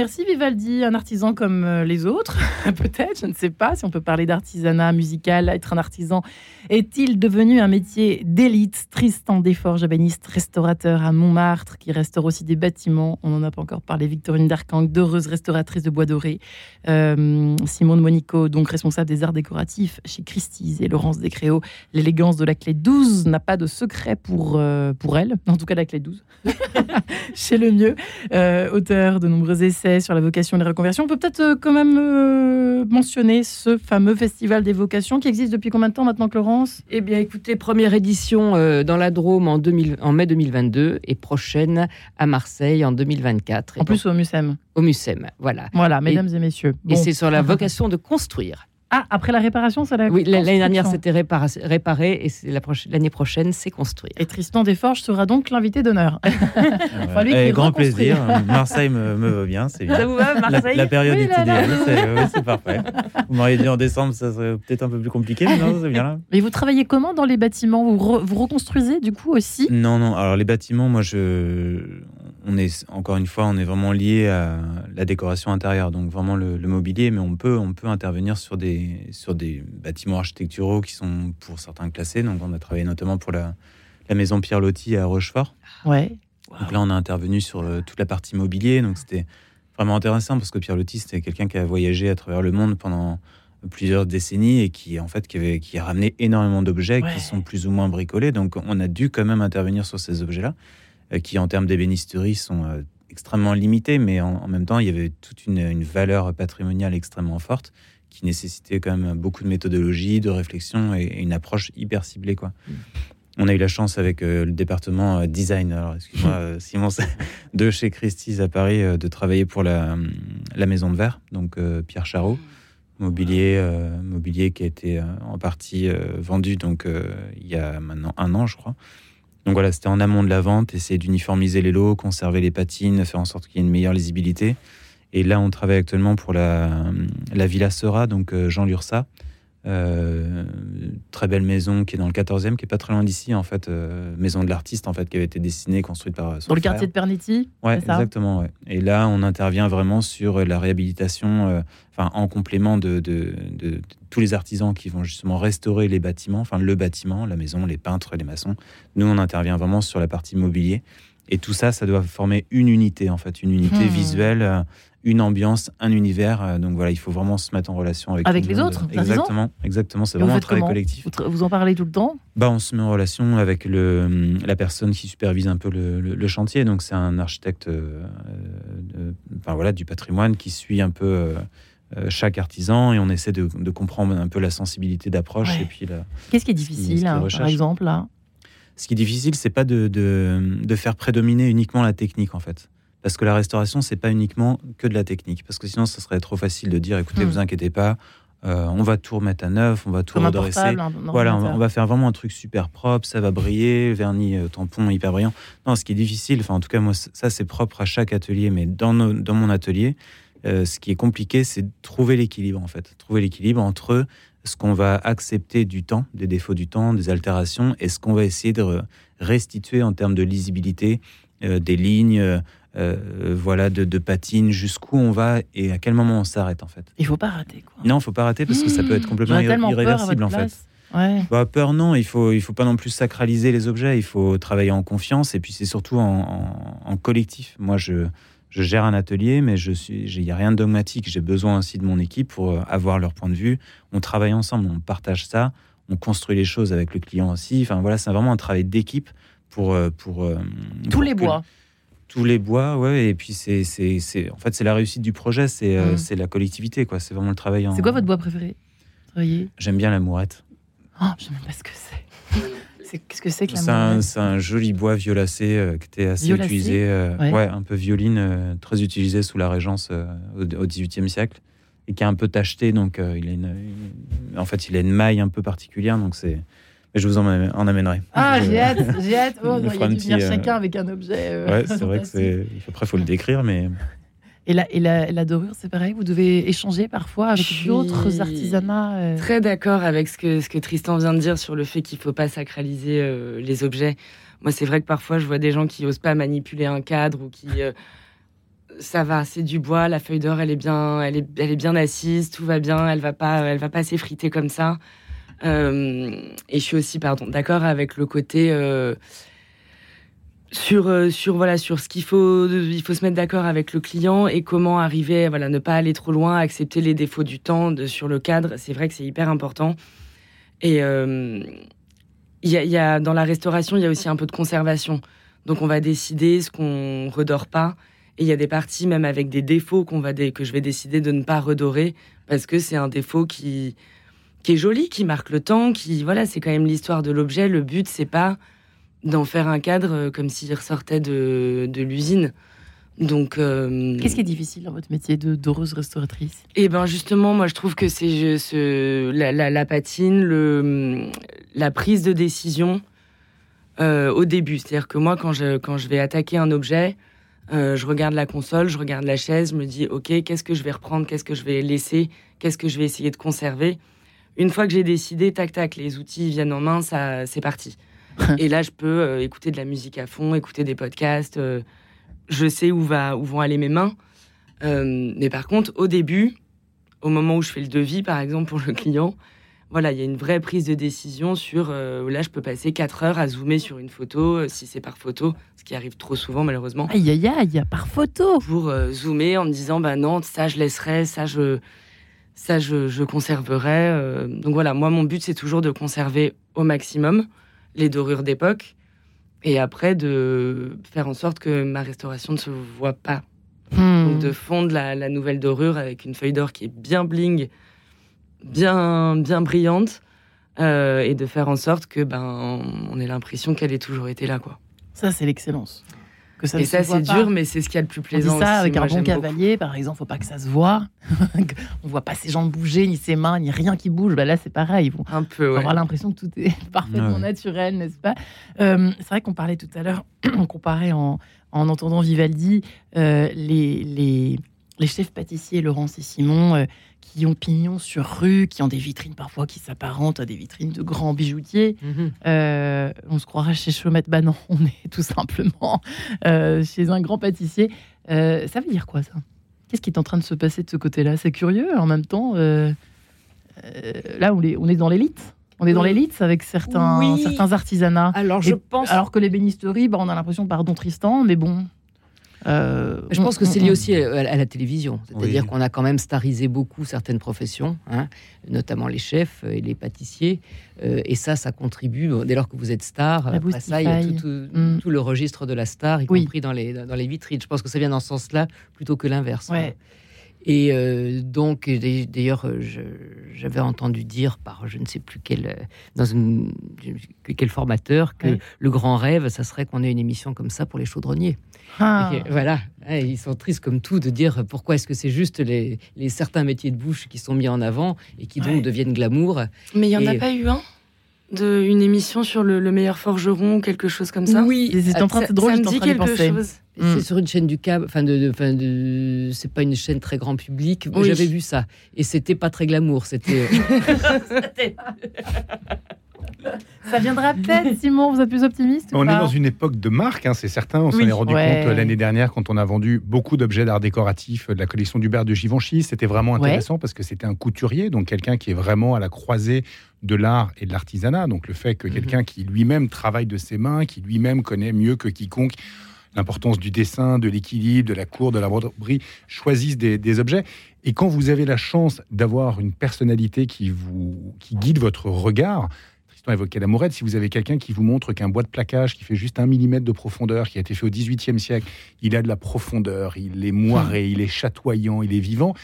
S1: Merci Vivaldi, un artisan comme euh, les autres, peut-être, je ne sais pas si on peut parler d'artisanat musical. Être un artisan est-il devenu un métier d'élite Tristan Desforges, ébéniste, restaurateur à Montmartre, qui restaure aussi des bâtiments? On n'en a pas encore parlé. Victorine Darkang, d'heureuse restauratrice de bois doré. Euh, Simone Monico, donc responsable des arts décoratifs chez Christie's et Laurence Descréaux. L'élégance de la clé 12 n'a pas de secret pour, euh, pour elle, en tout cas la clé 12. chez le mieux. Euh, auteur de nombreux essais sur la vocation et les reconversions. On peut peut-être quand même mentionner ce fameux festival des vocations qui existe depuis combien de temps maintenant,
S5: Eh bien, écoutez, première édition dans la Drôme en, 2000, en mai 2022 et prochaine à Marseille en 2024.
S1: En plus, au MUSEM.
S5: Au MUSEM, voilà.
S1: Voilà, mesdames et, messieurs.
S5: Et c'est sur la vocation de construire.
S1: Ah, après la réparation, ça l'a
S5: Oui, l'année dernière, c'était réparé et l'année prochaine, c'est construire.
S1: Et Tristan Desforges sera donc l'invité d'honneur.
S4: Avec eh, grand plaisir. Marseille me, me veut bien, c'est bien.
S1: Ça vous va, Marseille
S4: La, période est idéale, c'est parfait. Vous m'auriez dit en décembre, ça serait peut-être un peu plus compliqué, mais non, c'est bien là.
S1: Mais vous travaillez comment dans les bâtiments? Vous, vous reconstruisez du coup aussi?
S4: Non, non. Alors les bâtiments, moi, je on est encore une fois, on est vraiment lié à la décoration intérieure, donc vraiment le, mobilier, mais on peut, on peut intervenir sur des, sur des bâtiments architecturaux qui sont pour certains classés. Donc on a travaillé notamment pour la, la maison Pierre Loti à Rochefort.
S1: Ouais.
S4: Donc là, on a intervenu sur toute la partie mobilier, donc c'était vraiment intéressant parce que Pierre Loti, c'était quelqu'un qui a voyagé à travers le monde pendant plusieurs décennies et qui en fait qui, avait, qui a ramené énormément d'objets qui sont plus ou moins bricolés. Donc on a dû quand même intervenir sur ces objets-là. Euh, qui en termes d'ébénisterie sont euh, extrêmement limités, mais en, même temps, il y avait toute une, valeur patrimoniale extrêmement forte qui nécessitait quand même beaucoup de méthodologie, de réflexion et, une approche hyper ciblée. Quoi. Mm. On a eu la chance avec euh, le département design, alors excuse-moi Simon, de chez Christie's à Paris, de travailler pour la, la, maison de verre, donc Pierre Charot, mobilier, mobilier qui a été en partie vendu donc il y a maintenant un an, je crois. Donc voilà, c'était en amont de la vente, essayer d'uniformiser les lots, conserver les patines, faire en sorte qu'il y ait une meilleure lisibilité. Et là, on travaille actuellement pour la, la Villa Sera, donc euh, Jean Lursa, euh, très belle maison qui est dans le 14e, qui est pas très loin d'ici, en fait, euh, maison de l'artiste, en fait, qui avait été dessinée, construite par son
S1: Dans le quartier de Pernetti
S4: Ouais, exactement. Et là, on intervient vraiment sur la réhabilitation, euh, enfin, en complément de, de, de, tous les artisans qui vont justement restaurer les bâtiments, enfin, le bâtiment, la maison, les peintres, les maçons. Nous, on intervient vraiment sur la partie mobilier. Et tout ça, ça doit former une unité, en fait, une unité hmm. visuelle une ambiance, un univers. Euh, donc voilà, il faut vraiment se mettre en relation avec,
S1: avec les autres.
S4: Exactement, exactement. C'est vraiment un travail collectif.
S1: Vous, en parlez tout le temps
S4: bah, on se met en relation avec le, la personne qui supervise un peu le, chantier. Donc c'est un architecte, euh, enfin voilà, du patrimoine qui suit un peu. Euh, chaque artisan et on essaie de, comprendre un peu la sensibilité d'approche et puis
S1: qu'est-ce qui est difficile hein, par exemple là?
S4: Ce qui est difficile c'est pas de, de, de, faire prédominer uniquement la technique en fait parce que la restauration, c'est pas uniquement que de la technique. Parce que sinon, ça serait trop facile de dire écoutez, hmm. vous inquiétez pas, euh, on va tout remettre à neuf, on va tout redresser. Voilà, on va, faire vraiment un truc super propre, ça va briller, vernis, euh, tampon hyper brillant. Non, ce qui est difficile, enfin en tout cas moi ça c'est propre à chaque atelier, mais dans, dans mon atelier, euh, ce qui est compliqué, c'est de trouver l'équilibre en fait, trouver l'équilibre entre ce qu'on va accepter du temps, des défauts du temps, des altérations, et ce qu'on va essayer de restituer en termes de lisibilité, des lignes, euh, voilà, de, de patine, jusqu'où on va et à quel moment on s'arrête en fait.
S1: Il faut pas rater quoi.
S4: Non, il faut pas rater parce que ça peut être complètement irréversible en fait.
S1: Ouais.
S4: Bah, peur non, il faut il faut pas non plus sacraliser les objets, il faut travailler en confiance et puis c'est surtout en, collectif. Moi je je gère un atelier, mais je suis, il n'y a rien de dogmatique. J'ai besoin aussi de mon équipe pour euh, avoir leur point de vue. On travaille ensemble, on partage ça, on construit les choses avec le client aussi. Enfin voilà, c'est vraiment un travail d'équipe pour euh, pour
S1: tous les bois
S4: tous les bois, ouais. Et puis c'est, en fait, c'est la réussite du projet, c'est, euh, mm. c'est la collectivité, quoi. C'est vraiment le travail. En...
S1: C'est quoi votre bois préféré?
S4: J'aime bien la mourette.
S1: Oh, je sais même pas ce que c'est. qu'est-ce que c'est que la mourette
S4: un, c'est un joli bois violacé euh, qui était assez utilisé, euh, ouais. un peu violine, très utilisé sous la Régence au, XVIIIe siècle et qui est un peu tacheté, donc il a une, en fait, il a une maille un peu particulière, donc c'est je vous en, amènerai.
S1: Ah, j'ai hâte, j'ai hâte. Oh, il y a dû venir euh, chacun avec un objet. Euh,
S4: ouais, c'est vrai que c'est. Après, il faut le décrire, mais.
S1: Et la, et la, la dorure, c'est pareil, vous devez échanger parfois avec d'autres artisanats.
S2: Euh. Très d'accord avec ce que, ce que Tristan vient de dire sur le fait qu'il ne faut pas sacraliser les objets. Moi, c'est vrai que parfois, je vois des gens qui n'osent pas manipuler un cadre ou qui ça va, c'est du bois. La feuille d'or, elle est bien, elle est, elle est bien assise, tout va bien. Elle va pas, elle va pas s'effriter comme ça. Et je suis aussi, pardon, d'accord avec le côté sur sur voilà sur ce qu'il faut il faut se mettre d'accord avec le client et comment arriver voilà ne pas aller trop loin accepter les défauts du temps sur le cadre. C'est vrai que c'est hyper important. Et il y, a dans la restauration il y a aussi un peu de conservation. Donc on va décider ce qu'on redore pas. Et il y a des parties même avec des défauts qu'on va que je vais décider de ne pas redorer parce que c'est un défaut qui qui est joli, qui marque le temps, qui voilà, c'est quand même l'histoire de l'objet. Le but c'est pas d'en faire un cadre euh, comme s'il ressortait de, de l'usine. Donc,
S1: euh, qu'est-ce qui est difficile dans votre métier de d'oreuse restauratrice?
S2: Eh ben justement, moi je trouve que c'est ce, la, la, la, patine, le, la prise de décision, euh, au début. C'est-à-dire que moi, quand je, quand je vais attaquer un objet, euh, je regarde la console, je regarde la chaise, je me dis, OK, qu'est-ce que je vais reprendre, qu'est-ce que je vais laisser, qu'est-ce que je vais essayer de conserver? Une fois que j'ai décidé, tac, tac, les outils viennent en main, ça, c'est parti. Et là, je peux euh, écouter de la musique à fond, écouter des podcasts. je sais où, va, où vont aller mes mains. mais par contre, au début, au moment où je fais le devis, par exemple, pour le client, voilà, il y a une vraie prise de décision sur euh, là, je peux passer 4 heures à zoomer sur une photo, euh, si c'est par photo, ce qui arrive trop souvent malheureusement.
S1: Aïe aïe aïe, par photo
S2: Pour euh, zoomer en me disant, bah non, ça je laisserai, ça je, ça je, je conserverai. donc voilà, moi mon but c'est toujours de conserver au maximum les dorures d'époque et après de faire en sorte que ma restauration ne se voit pas. Hmm. Donc de fondre la, la nouvelle dorure avec une feuille d'or qui est bien bling bien, bien brillante euh, et de faire en sorte que ben on ait l'impression qu'elle ait toujours été là quoi.
S1: Ça c'est l'excellence.
S2: Que ça et ça c'est dur mais c'est ce qui y a le plus plaisant.
S1: On dit ça avec un bon cavalier par exemple, faut pas que ça se voit. on voit pas ses jambes bouger ni ses mains ni rien qui bouge. Ben là c'est pareil.
S2: un peu. Ouais.
S1: avoir l'impression que tout est parfaitement naturel, n'est-ce pas? Euh, C'est vrai qu'on parlait tout à l'heure, on comparait en, en entendant Vivaldi euh, les, les les chefs pâtissiers Laurence et Simon euh, qui ont pignon sur rue, qui ont des vitrines parfois qui s'apparentent à des vitrines de grands bijoutiers. Mhm. Euh, on se croirait chez Chaumette. Bah non, on est tout simplement euh, chez un grand pâtissier. ça veut dire quoi ça? Qu'est-ce qui est en train de se passer de ce côté-là? C'est curieux en même temps. là, on est, on est dans l'élite. On est dans l'élite avec certains, certains artisanats.
S5: Alors, je pense.
S1: Alors que les bénisteries, bah, on a l'impression, pardon Tristan, mais bon,
S5: euh, je pense que c'est lié aussi à, la télévision. C'est-à-dire qu'on a quand même starisé beaucoup certaines professions, hein, notamment les chefs et les pâtissiers. Euh, et ça, ça contribue. Dès lors que vous êtes star, après ça, il y a mm. tout, le registre de la star, y compris dans les, dans les vitrines. Je pense que ça vient dans ce sens-là plutôt que l'inverse. Et euh, donc, d'ailleurs, j'avais entendu dire par je ne sais plus quel, dans une, quel formateur que le grand rêve, ça serait qu'on ait une émission comme ça pour les chaudronniers. Ah. voilà, ils sont tristes comme tout de dire pourquoi est-ce que c'est juste les, certains métiers de bouche qui sont mis en avant et qui donc deviennent glamour.
S2: Mais il n'y en a pas eu un? De une émission sur le, meilleur forgeron ou quelque chose comme ça
S1: Oui, c'est en train de drôle, ça me dit quelque chose.
S5: C'est hmm. sur une chaîne du câble, enfin de, de, c'est pas une chaîne très grand public. J'avais vu ça et c'était pas très glamour. C'était.
S1: Ça viendra peut-être, Simon, vous êtes plus optimiste
S3: On est dans une époque de marque, hein, c'est certain. On s'en est rendu compte l'année dernière quand on a vendu beaucoup d'objets d'art décoratif de la collection d'Hubert de Givenchy. C'était vraiment intéressant parce que c'était un couturier, donc quelqu'un qui est vraiment à la croisée de l'art et de l'artisanat. Donc le fait que mhm. quelqu'un qui lui-même travaille de ses mains, qui lui-même connaît mieux que quiconque l'importance du dessin, de l'équilibre, de la cour, de la broderie, choisisse des, des, objets. Et quand vous avez la chance d'avoir une personnalité qui vous qui guide votre regard, Tristan évoquait la Si vous avez quelqu'un qui vous montre qu'un bois de plaquage qui fait juste un millimètre de profondeur, qui a été fait au XVIIIe siècle, il a de la profondeur, il est moiré, il est chatoyant, il est vivant.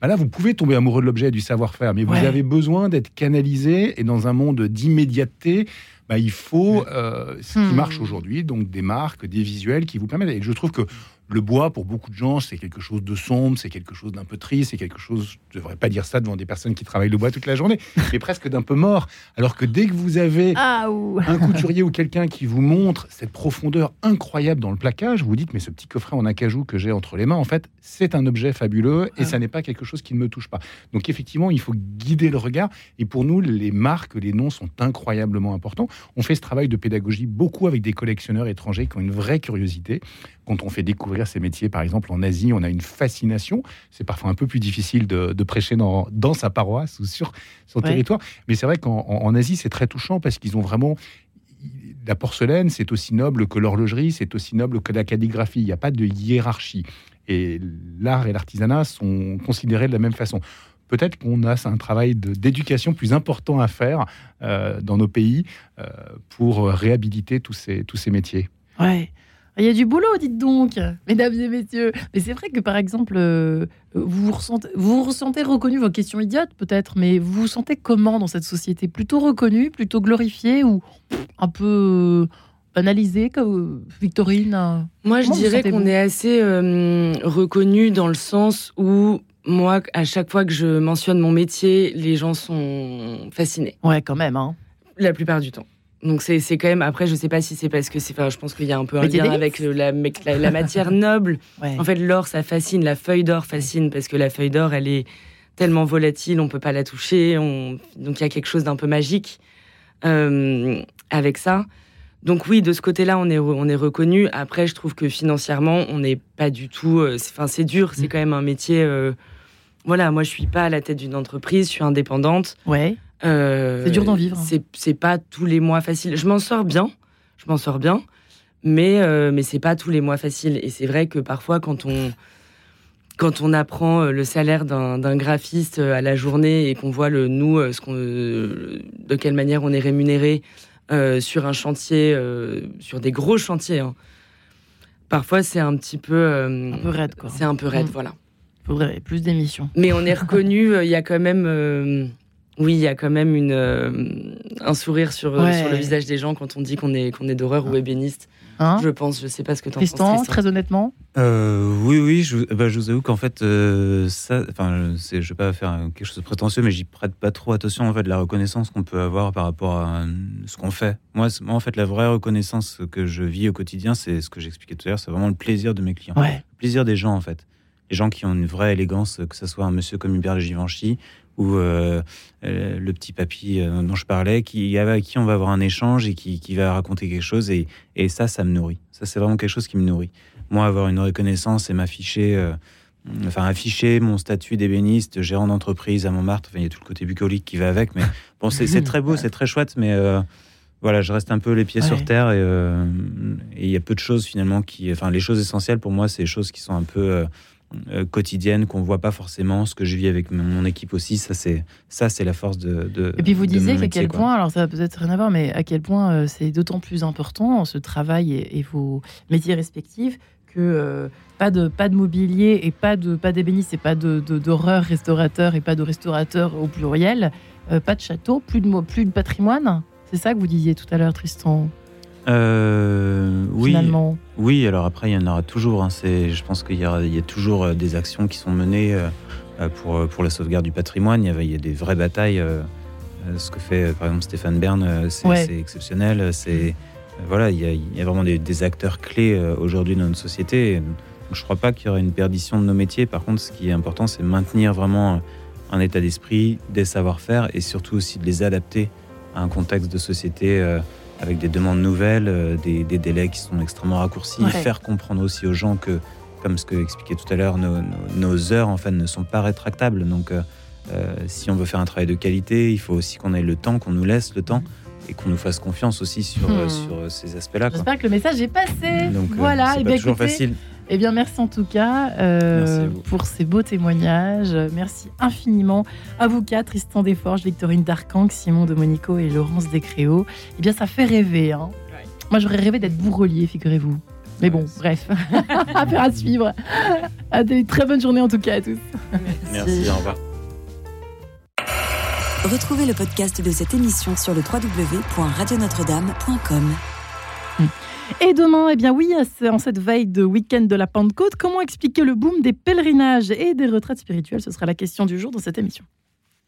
S3: Bah là, vous pouvez tomber amoureux de l'objet et du savoir-faire, mais vous avez besoin d'être canalisé et dans un monde d'immédiateté, bah, il faut euh, ce qui hmm. marche aujourd'hui, donc des marques, des visuels qui vous permettent. Et je trouve que le bois, pour beaucoup de gens, c'est quelque chose de sombre, c'est quelque chose d'un peu triste, c'est quelque chose, je ne devrais pas dire ça devant des personnes qui travaillent le bois toute la journée, mais presque d'un peu mort. Alors que dès que vous avez ah, un couturier ou quelqu'un qui vous montre cette profondeur incroyable dans le plaquage, vous vous dites, mais ce petit coffret en acajou que j'ai entre les mains, en fait, c'est un objet fabuleux et ah. ça n'est pas quelque chose qui ne me touche pas. Donc effectivement, il faut guider le regard. Et pour nous, les marques, les noms sont incroyablement importants. On fait ce travail de pédagogie beaucoup avec des collectionneurs étrangers qui ont une vraie curiosité. Quand on fait découvrir ces métiers, par exemple en Asie, on a une fascination. C'est parfois un peu plus difficile de, prêcher dans, dans, sa paroisse ou sur son territoire. Mais c'est vrai qu'en Asie, c'est très touchant parce qu'ils ont vraiment la porcelaine, c'est aussi noble que l'horlogerie, c'est aussi noble que la calligraphie. Il n'y a pas de hiérarchie. Et l'art et l'artisanat sont considérés de la même façon. Peut-être qu'on a un travail d'éducation plus important à faire euh, dans nos pays euh, pour réhabiliter tous ces, tous ces métiers.
S1: Ouais. Il y a du boulot, dites donc, mesdames et messieurs. Mais c'est vrai que, par exemple, euh, vous vous ressentez, vous, ressentez reconnu, vos questions idiotes peut-être, mais vous vous sentez comment dans cette société? Plutôt reconnu, plutôt glorifié ou un peu banalisé, comme Victorine?
S2: Moi, je dirais qu'on est assez euh, reconnu dans le sens où moi, à chaque fois que je mentionne mon métier, les gens sont fascinés.
S1: Ouais, quand même. Hein.
S2: La plupart du temps. Donc c'est quand même après je sais pas si c'est parce que c'est je pense qu'il y a un peu un lien avec la, la, matière noble. En fait l'or ça fascine, la feuille d'or fascine parce que la feuille d'or elle est tellement volatile, on peut pas la toucher, on... donc il y a quelque chose d'un peu magique euh, avec ça. Donc oui, de ce côté-là, on est, on est reconnu. Après, je trouve que financièrement, on n'est pas du tout. Euh, enfin, c'est dur. C'est mm. quand même un métier. Euh, voilà, moi, je suis pas à la tête d'une entreprise. Je suis indépendante.
S1: Ouais. Euh, c'est dur d'en vivre.
S2: C'est pas tous les mois facile. Je m'en sors bien. Je m'en sors bien. Mais mais c'est pas tous les mois facile. Et c'est vrai que parfois, quand on quand on apprend le salaire d'un graphiste à la journée et qu'on voit le nous, ce qu'on, de quelle manière on est rémunéré euh, sur un chantier, euh, sur des gros chantiers. Hein. Parfois, c'est un petit peu.
S1: Euh, un peu raide, quoi.
S2: C'est un peu raide, mm. voilà.
S1: Il faudrait plus d'émissions.
S2: Mais on est reconnu, il y a quand même. Oui, il y a quand même une, un sourire sur, sur, le visage des gens quand on dit qu'on est, qu'on est d'horreur ou ébéniste. Hein je pense, je sais pas ce que tu en penses.
S1: Tristan, très honnêtement
S4: euh, Oui, oui, je, bah, je vous avoue qu'en fait, euh, ça, enfin, je ne vais pas faire quelque chose de prétentieux, mais j'y prête pas trop attention en fait la reconnaissance qu'on peut avoir par rapport à ce qu'on fait. Moi, moi, en fait, la vraie reconnaissance que je vis au quotidien, c'est ce que j'expliquais tout à l'heure, c'est vraiment le plaisir de mes clients, le plaisir des gens en fait. Les gens qui ont une vraie élégance, que ce soit un monsieur comme Hubert Givenchy ou euh, euh, le petit papy euh, dont je parlais, qui, avec qui on va avoir un échange et qui, qui va raconter quelque chose. Et, et, ça, ça me nourrit. Ça, c'est vraiment quelque chose qui me nourrit. Moi, avoir une reconnaissance et m'afficher, enfin, afficher mon statut d'ébéniste, gérant d'entreprise à Montmartre, enfin, il y a tout le côté bucolique qui va avec. Mais bon, c'est très beau, c'est très chouette, mais voilà, je reste un peu les pieds sur terre et il y a peu de choses finalement qui. Enfin, les choses essentielles pour moi, c'est les choses qui sont un peu quotidienne qu'on voit pas forcément. Ce que je vis avec mon équipe aussi, ça c'est ça c'est la force de, de,
S1: Et puis vous disiez qu'à quel point, alors ça va peut-être rien à voir, mais à quel point euh, c'est d'autant plus important ce travail et, vos métiers respectifs que euh, pas de pas de mobilier et pas de pas d'ébéniste et pas de d'horreur restaurateur et pas de restaurateur au pluriel, pas de château, plus de plus de patrimoine. C'est ça que vous disiez tout à l'heure, Tristan?
S4: Euh, oui, oui. Alors après, il y en aura toujours. Hein. je pense qu'il y, a toujours euh, des actions qui sont menées euh, pour, pour la sauvegarde du patrimoine. Il y, a, des vraies batailles. ce que fait par exemple Stéphane Bern, c'est exceptionnel. C'est voilà, il y, a, vraiment des, acteurs clés aujourd'hui dans notre société. je ne crois pas qu'il y aura une perdition de nos métiers. Par contre, ce qui est important, c'est maintenir vraiment un état d'esprit, des savoir-faire et surtout aussi de les adapter à un contexte de société avec des demandes nouvelles, euh, des, délais qui sont extrêmement raccourcis, faire comprendre aussi aux gens que, comme ce que expliquait tout à l'heure, nos, heures en fait ne sont pas rétractables. Donc, euh, euh, si on veut faire un travail de qualité, il faut aussi qu'on ait le temps, qu'on nous laisse le temps et qu'on nous fasse confiance aussi sur, hmm. sur ces aspects-là.
S1: J'espère que le message est passé. Donc, voilà,
S4: c'est pas toujours facile.
S1: Eh bien, merci en tout cas euh, pour ces beaux témoignages. Merci infiniment à vous quatre, Tristan Desforges, Victorine Darkang, Simon de Monico et Laurence Descréaux. Eh bien, ça fait rêver. Hein. Moi, j'aurais rêvé d'être bourrelier, figurez-vous. Mais bon, bref, affaire à suivre. À des très bonnes journées en tout cas à tous.
S4: Merci, au revoir.
S6: Retrouvez le podcast de cette émission sur le www.radionotre-dame.com.
S1: Et demain, eh bien oui, en cette veille de week-end de la Pentecôte, comment expliquer le boom des pèlerinages et des retraites spirituelles? Ce sera la question du jour dans cette émission.